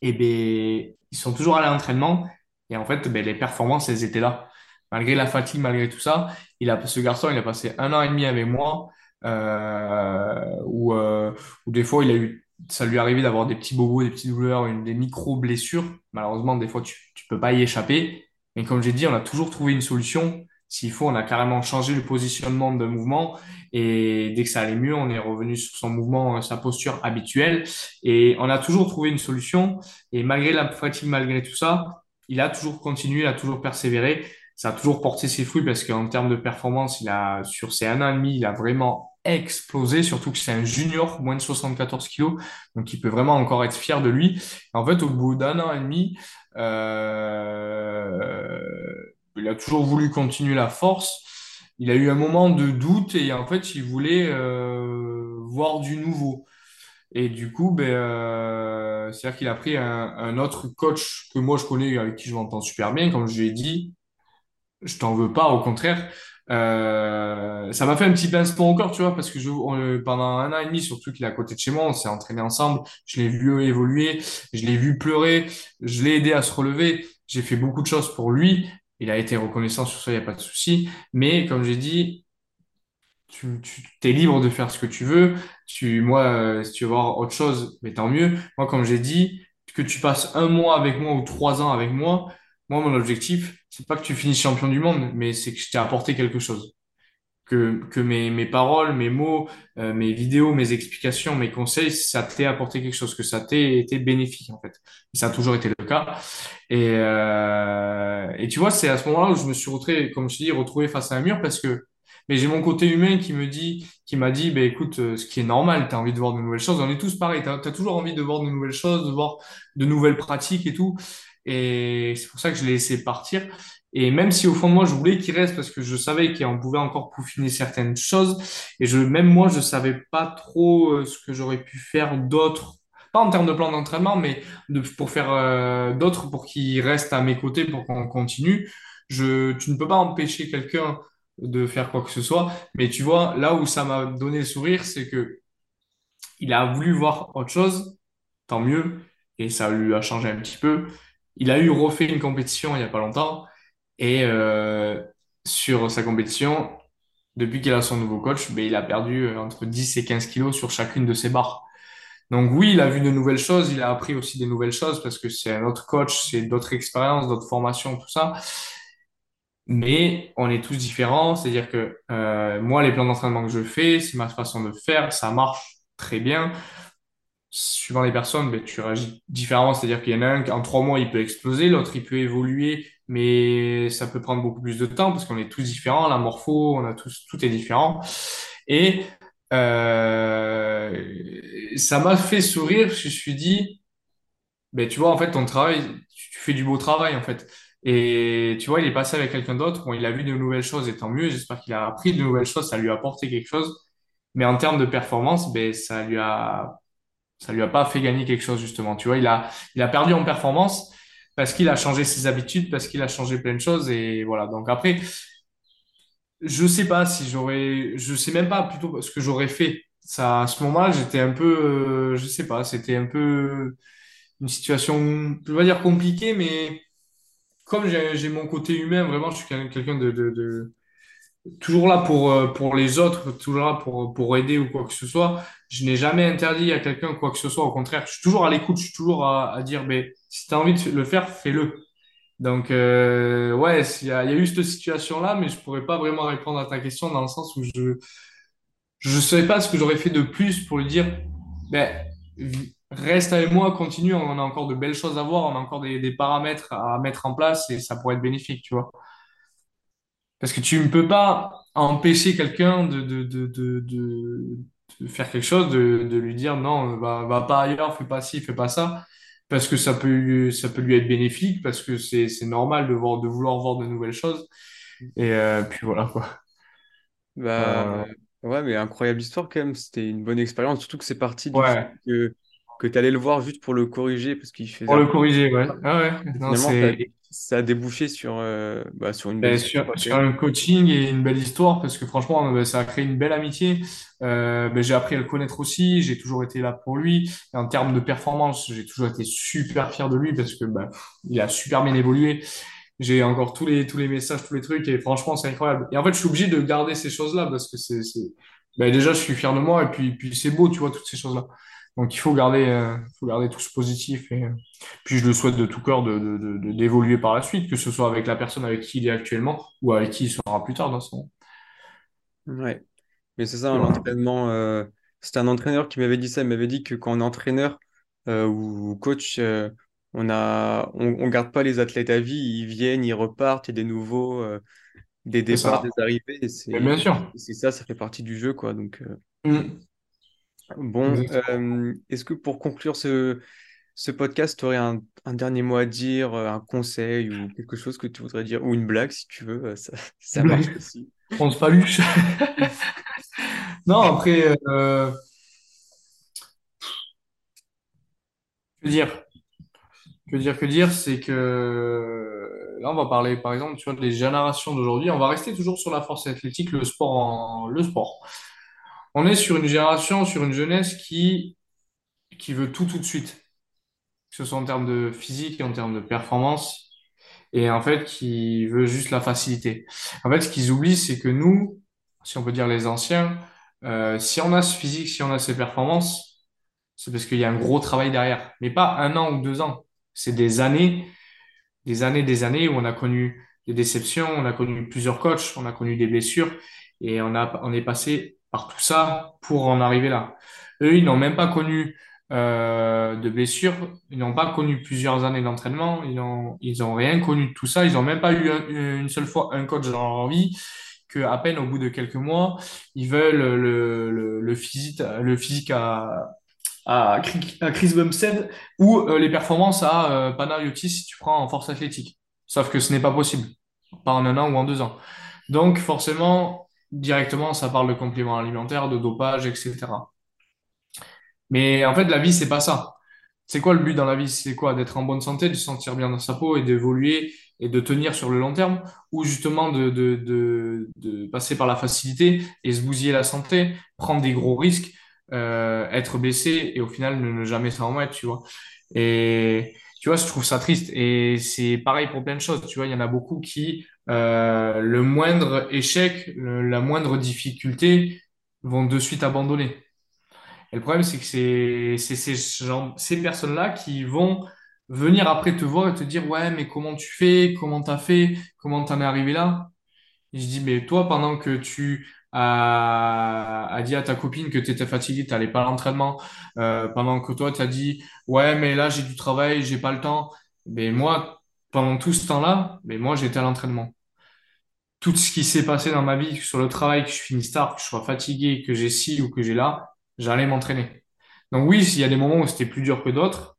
et ben, ils sont toujours à l'entraînement. Et en fait, ben, les performances, elles étaient là. Malgré la fatigue, malgré tout ça, il a, ce garçon, il a passé un an et demi avec moi, euh, où, euh, où des fois, il a eu, ça lui arrivait d'avoir des petits bobos, des petites douleurs, des micro-blessures. Malheureusement, des fois, tu, tu peux pas y échapper. Mais comme j'ai dit, on a toujours trouvé une solution. S'il faut, on a carrément changé le positionnement de mouvement. Et dès que ça allait mieux, on est revenu sur son mouvement, euh, sa posture habituelle. Et on a toujours trouvé une solution. Et malgré la fatigue, malgré tout ça, il a toujours continué, il a toujours persévéré. Ça a toujours porté ses fruits parce qu'en termes de performance, il a, sur ces un an et demi, il a vraiment explosé, surtout que c'est un junior, moins de 74 kilos. Donc, il peut vraiment encore être fier de lui. En fait, au bout d'un an et demi, euh, il a toujours voulu continuer la force. Il a eu un moment de doute et en fait, il voulait euh, voir du nouveau. Et du coup, ben, euh, c'est-à-dire qu'il a pris un, autre coach que moi je connais, avec qui je m'entends super bien. Comme je lui ai dit, je t'en veux pas, au contraire. Euh, ça m'a fait un petit pincement au corps, tu vois, parce que on- pendant un an et demi, surtout qu'il est à côté de chez moi, on s'est entraîné ensemble, je l'ai vu évoluer, je l'ai vu pleurer, je l'ai aidé à se relever, j'ai fait beaucoup de choses pour lui, il a été reconnaissant sur ça, il n'y a pas de souci, mais comme j'ai dit, tu, tu t'es libre de faire ce que tu veux, tu, moi, euh, si tu veux voir autre chose, mais tant mieux. Moi, comme j'ai dit, que tu passes un mois avec moi ou trois ans avec moi, moi, mon objectif, c'est pas que tu finisses champion du monde, mais c'est que je t'ai apporté quelque chose que, que mes, mes paroles, mes mots, euh, mes vidéos, mes explications, mes conseils, ça t'ait apporté quelque chose, que ça t'ait été bénéfique en fait. Et ça a toujours été le cas. Et, euh, et tu vois, c'est à ce moment-là où je me suis retrouvé, comme je dis, retrouvé face à un mur parce que mais j'ai mon côté humain qui me dit, qui m'a dit, ben écoute, euh, ce qui est normal, tu as envie de voir de nouvelles choses. On est tous pareils, tu as, toujours envie de voir de nouvelles choses, de voir de nouvelles pratiques et tout. Et c'est pour ça que je l'ai laissé partir. Et même si au fond de moi, je voulais qu'il reste parce que je savais qu'on pouvait encore peaufiner certaines choses. Et je, même moi, je savais pas trop euh, ce que j'aurais pu faire d'autre. Pas en termes de plan d'entraînement, mais pour faire euh, d'autres pour qu'il reste à mes côtés, pour qu'on continue. Je, tu ne peux pas empêcher quelqu'un de faire quoi que ce soit. Mais tu vois, là où ça m'a donné le sourire, c'est que il a voulu voir autre chose, tant mieux, et ça lui a changé un petit peu. Il a eu refait une compétition il n'y a pas longtemps, et euh, sur sa compétition, depuis qu'il a son nouveau coach, ben, il a perdu euh, entre 10 et 15 kilos sur chacune de ses barres. Donc oui, il a vu de nouvelles choses, il a appris aussi des nouvelles choses parce que c'est un autre coach, c'est d'autres expériences, d'autres formations, tout ça. Mais on est tous différents, c'est-à-dire que euh, moi, les plans d'entraînement que je fais, c'est ma façon de faire, ça marche très bien. Suivant les personnes, ben, tu réagis différemment, c'est-à-dire qu'il y en a un qui en trois mois, il peut exploser, l'autre, il peut évoluer, mais ça peut prendre beaucoup plus de temps parce qu'on est tous différents, la morpho, on a tous, tout est différent. Et euh, ça m'a fait sourire, je me suis dit, ben, tu vois, en fait, ton travail, tu fais du beau travail, en fait. Et tu vois, il est passé avec quelqu'un d'autre, il a vu de nouvelles choses, et tant mieux, j'espère qu'il a appris de nouvelles choses, ça lui a apporté quelque chose. Mais en termes de performance, ben, ça lui a, ça lui a pas fait gagner quelque chose, justement. Tu vois, il a, il a perdu en performance parce qu'il a changé ses habitudes, parce qu'il a changé plein de choses, et voilà. Donc après, je sais pas si j'aurais, je sais même pas plutôt ce que j'aurais fait. Ça, à ce moment-là, j'étais un peu, euh, je sais pas, c'était un peu une situation, je vais dire compliquée, mais comme j'ai mon côté humain, vraiment, je suis quel- quelqu'un de, de, toujours là pour, euh, pour les autres, toujours là pour, pour aider ou quoi que ce soit. Je n'ai jamais interdit à quelqu'un quoi que ce soit. Au contraire, je suis toujours à l'écoute, je suis toujours à, dire, ben, si tu as envie de le faire, fais-le. Donc, euh, ouais, il y a, eu cette situation-là, mais je pourrais pas vraiment répondre à ta question dans le sens où je ne savais pas ce que j'aurais fait de plus pour lui dire, ben, reste avec moi, continue, on a encore de belles choses à voir, on a encore des, des paramètres à mettre en place et ça pourrait être bénéfique, tu vois. Parce que tu ne peux pas empêcher quelqu'un de, de, de, de, de, de faire quelque chose, de, lui dire non, va, va pas ailleurs, fais pas ci, fais pas ça, parce que ça peut, lui- ça peut lui être bénéfique, parce que c'est, normal de voir, de vouloir voir de nouvelles choses. Et euh, puis voilà, quoi. Bah Euh, ouais, mais incroyable histoire quand même. C'était une bonne expérience, surtout que c'est parti du fait que, que tu allais le voir juste pour le corriger parce qu'il faisait pour le corriger, ouais. Ah ouais, Et non, finalement, ça, a débouché sur, euh, bah, sur une belle Ben, histoire, sur, un coaching et une belle histoire, parce que franchement, ben, ça a créé une belle amitié. Euh, ben, j'ai appris à le connaître aussi, j'ai toujours été là pour lui. Et en termes de performance, j'ai toujours été super fier de lui parce que il a super bien évolué. J'ai encore tous les, tous les messages, tous les trucs, et franchement, c'est incroyable. Et en fait, je suis obligé de garder ces choses-là parce que c'est, c'est... Ben, déjà, je suis fier de moi, et puis, puis c'est beau, tu vois, toutes ces choses-là. Donc, il faut garder, euh, faut garder tout ce positif. Et, euh, puis je le souhaite de tout cœur de, de, d'évoluer par la suite, que ce soit avec la personne avec qui il est actuellement ou avec qui il sera plus tard dans son. Ouais. Mais c'est ça, Et un voilà. entraînement. euh, C'était un entraîneur qui m'avait dit ça. Il m'avait dit que quand on est entraîneur ou coach, on a, on, on garde pas les athlètes à vie. Ils viennent, ils repartent, il y a des nouveaux, des départs, des arrivées. C'est bien sûr. c'est ça, ça fait partie du jeu, quoi. Donc, euh, Mm. Bon, euh, est-ce que pour conclure ce, ce podcast, tu aurais un, un dernier mot à dire, euh, un conseil ou quelque chose que tu voudrais dire, ou une blague si tu veux, euh, ça, ça marche aussi. On se paluche. Non, après, euh, que dire? Que dire, que dire, c'est que là, on va parler, par exemple, tu vois, des générations d'aujourd'hui. On va rester toujours sur la force athlétique, le sport en- le sport. On est sur une génération, sur une jeunesse qui, qui veut tout tout de suite, que ce soit en termes de physique et en termes de performance, et en fait, qui veut juste la facilité. En fait, ce qu'ils oublient, c'est que nous, si on peut dire les anciens, euh, si on a ce physique, si on a ces performances, c'est parce qu'il y a un gros travail derrière. Mais pas un an ou deux ans. C'est des années des années, des années où on a connu des déceptions, on a connu plusieurs coachs, on a connu des blessures et on a, on est passé par tout ça pour en arriver là. Eux, ils n'ont même pas connu euh, de blessures, ils n'ont pas connu plusieurs années d'entraînement, ils n'ont, ils ont rien connu de tout ça, ils n'ont même pas eu un- une seule fois un coach dans leur vie, que à peine au bout de quelques mois, ils veulent le, le, le physique, le physique à, à Chris Bumstead ou euh, les performances à euh, Panayotis si tu prends en force athlétique. Sauf que ce n'est pas possible, pas en un an ou en deux ans. Donc forcément, directement, ça parle de compléments alimentaires, de dopage, etc. Mais en fait, la vie, c'est pas ça. C'est quoi le but dans la vie? C'est quoi? D'être en bonne santé, de se sentir bien dans sa peau et d'évoluer et de tenir sur le long terme, ou justement de, de, de, de passer par la facilité et se bousiller la santé, prendre des gros risques, euh, être blessé et au final ne, ne jamais s'en remettre, tu vois? Et tu vois, je trouve ça triste. Et c'est pareil pour plein de choses, tu vois? Il y en a beaucoup qui, euh, le moindre échec, la moindre difficulté, vont de suite abandonner. Et le problème, c'est que c'est ces ces personnes-là qui vont venir après te voir et te dire, ouais, mais comment tu fais? Comment t'as fait? Comment t'en es arrivé là? Je dis, mais toi, pendant que tu as, as dit à ta copine que tu étais fatigué, tu n'allais pas à l'entraînement, euh, pendant que toi, tu as dit, ouais, mais là, j'ai du travail, j'ai pas le temps. Mais moi, pendant tout ce temps-là, mais moi, j'étais à l'entraînement tout ce qui s'est passé dans ma vie, sur le travail, que je finisse tard, que je sois fatigué, que j'ai ci ou que j'ai là, j'allais m'entraîner. Donc oui, il y a des moments où c'était plus dur que d'autres,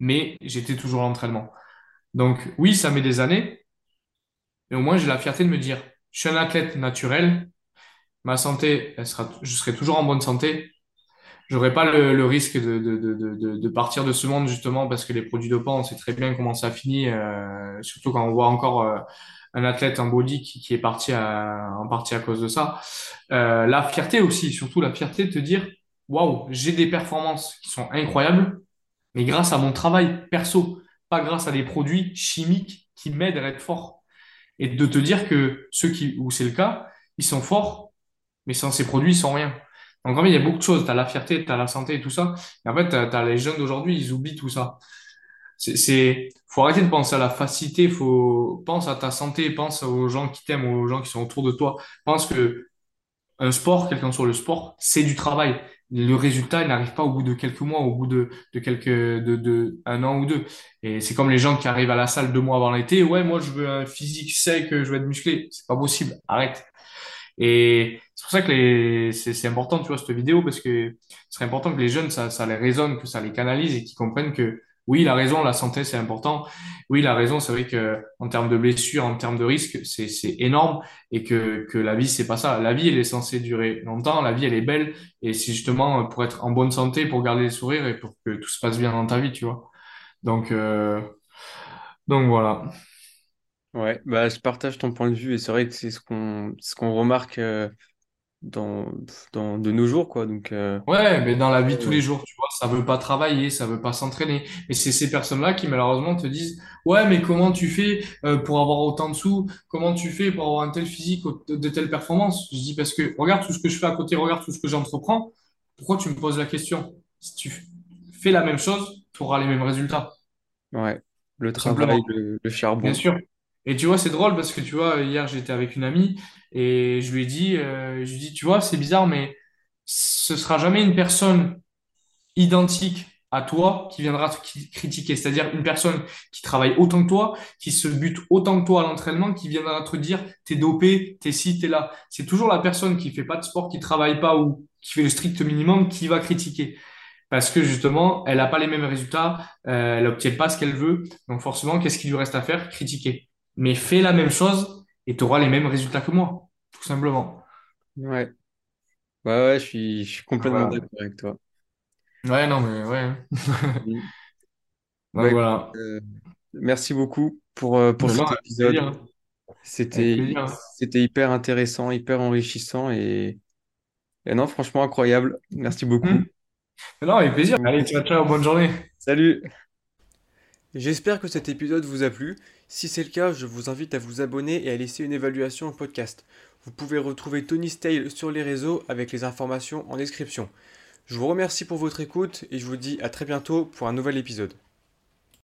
mais j'étais toujours à l'entraînement. Donc oui, ça met des années, mais au moins j'ai la fierté de me dire, je suis un athlète naturel, ma santé, elle je serai toujours en bonne santé, J'aurais pas le, risque de, de, de, de, partir de ce monde justement parce que les produits dopants, on sait très bien comment ça finit, euh, surtout quand on voit encore euh, un athlète en body qui, qui est parti en partie à cause de ça. Euh, la fierté aussi, surtout la fierté de te dire, waouh, j'ai des performances qui sont incroyables, mais grâce à mon travail perso, pas grâce à des produits chimiques qui m'aident à être fort. Et de te dire que ceux qui, où c'est le cas, ils sont forts mais sans ces produits, ils sont rien. En fait, il y a beaucoup de choses. Tu as la fierté, tu as la santé et tout ça. Et en fait, tu as, les jeunes d'aujourd'hui, ils oublient tout ça. C'est, faut arrêter de penser à la facilité, faut, pense à ta santé, pense aux gens qui t'aiment, aux gens qui sont autour de toi. Pense que un sport, quel qu'en soit le sport, c'est du travail. Le résultat, il n'arrive pas au bout de quelques mois, au bout de, de quelques, de, de un an ou deux. Et c'est comme les gens qui arrivent à la salle deux mois avant l'été. Ouais, moi, je veux un physique sec, je veux être musclé. C'est pas possible. Arrête. Et c'est pour ça que les... c'est important, tu vois, cette vidéo, parce que ce serait important que les jeunes, ça, ça les résonne, que ça les canalise et qu'ils comprennent que oui, la raison, la santé, c'est important. Oui, la raison, c'est vrai que en termes de blessures, en termes de risques, c'est énorme et que que la vie, c'est pas ça. La vie, elle est censée durer longtemps. La vie, elle est belle et c'est justement pour être en bonne santé, pour garder le sourire et pour que tout se passe bien dans ta vie, tu vois. Donc euh, donc voilà. Ouais, bah, je partage ton point de vue et c'est vrai que c'est ce qu'on ce qu'on remarque euh, dans, dans de nos jours, quoi. Donc, euh, Ouais, mais dans la vie de tous euh, les jours, tu vois, ça veut pas travailler, ça veut pas s'entraîner. Et c'est ces personnes-là qui malheureusement te disent, ouais, mais comment tu fais euh, pour avoir autant de sous? Comment tu fais pour avoir un tel physique, de telles performances? Je dis parce que regarde tout ce que je fais à côté, regarde tout ce que j'entreprends. Pourquoi tu me poses la question? Si tu fais la même chose, tu auras les mêmes résultats, ouais, le travail, simplement. le, le Bien charbon. sûr. Et tu vois, c'est drôle parce que tu vois, hier j'étais avec une amie et je lui ai dit, euh, je lui ai dit, tu vois, c'est bizarre, mais ce sera jamais une personne identique à toi qui viendra te critiquer. C'est-à-dire une personne qui travaille autant que toi, qui se bute autant que toi à l'entraînement, qui viendra te dire t'es dopé, t'es ci, t'es là. C'est toujours la personne qui fait pas de sport, qui travaille pas ou qui fait le strict minimum qui va critiquer. parce que justement, elle n'a pas les mêmes résultats, euh, elle n'obtient pas ce qu'elle veut. Donc forcément, qu'est-ce qu'il lui reste à faire? Critiquer. Mais fais la même chose et tu auras les mêmes résultats que moi, tout simplement. Ouais. Ouais, ouais, je suis, je suis complètement Voilà. d'accord avec toi. Ouais, non, mais ouais. Bah, voilà. euh, merci beaucoup pour, euh, pour cet épisode. C'était, c'était hyper intéressant, hyper enrichissant et, et non, franchement incroyable. Merci Hmm. beaucoup. Mais non, avec plaisir. Allez, ciao, ciao, bonne journée. Salut! J'espère que cet épisode vous a plu. Si c'est le cas, je vous invite à vous abonner et à laisser une évaluation au podcast. Vous pouvez retrouver Tony Stale sur les réseaux avec les informations en description. Je vous remercie pour votre écoute et je vous dis à très bientôt pour un nouvel épisode.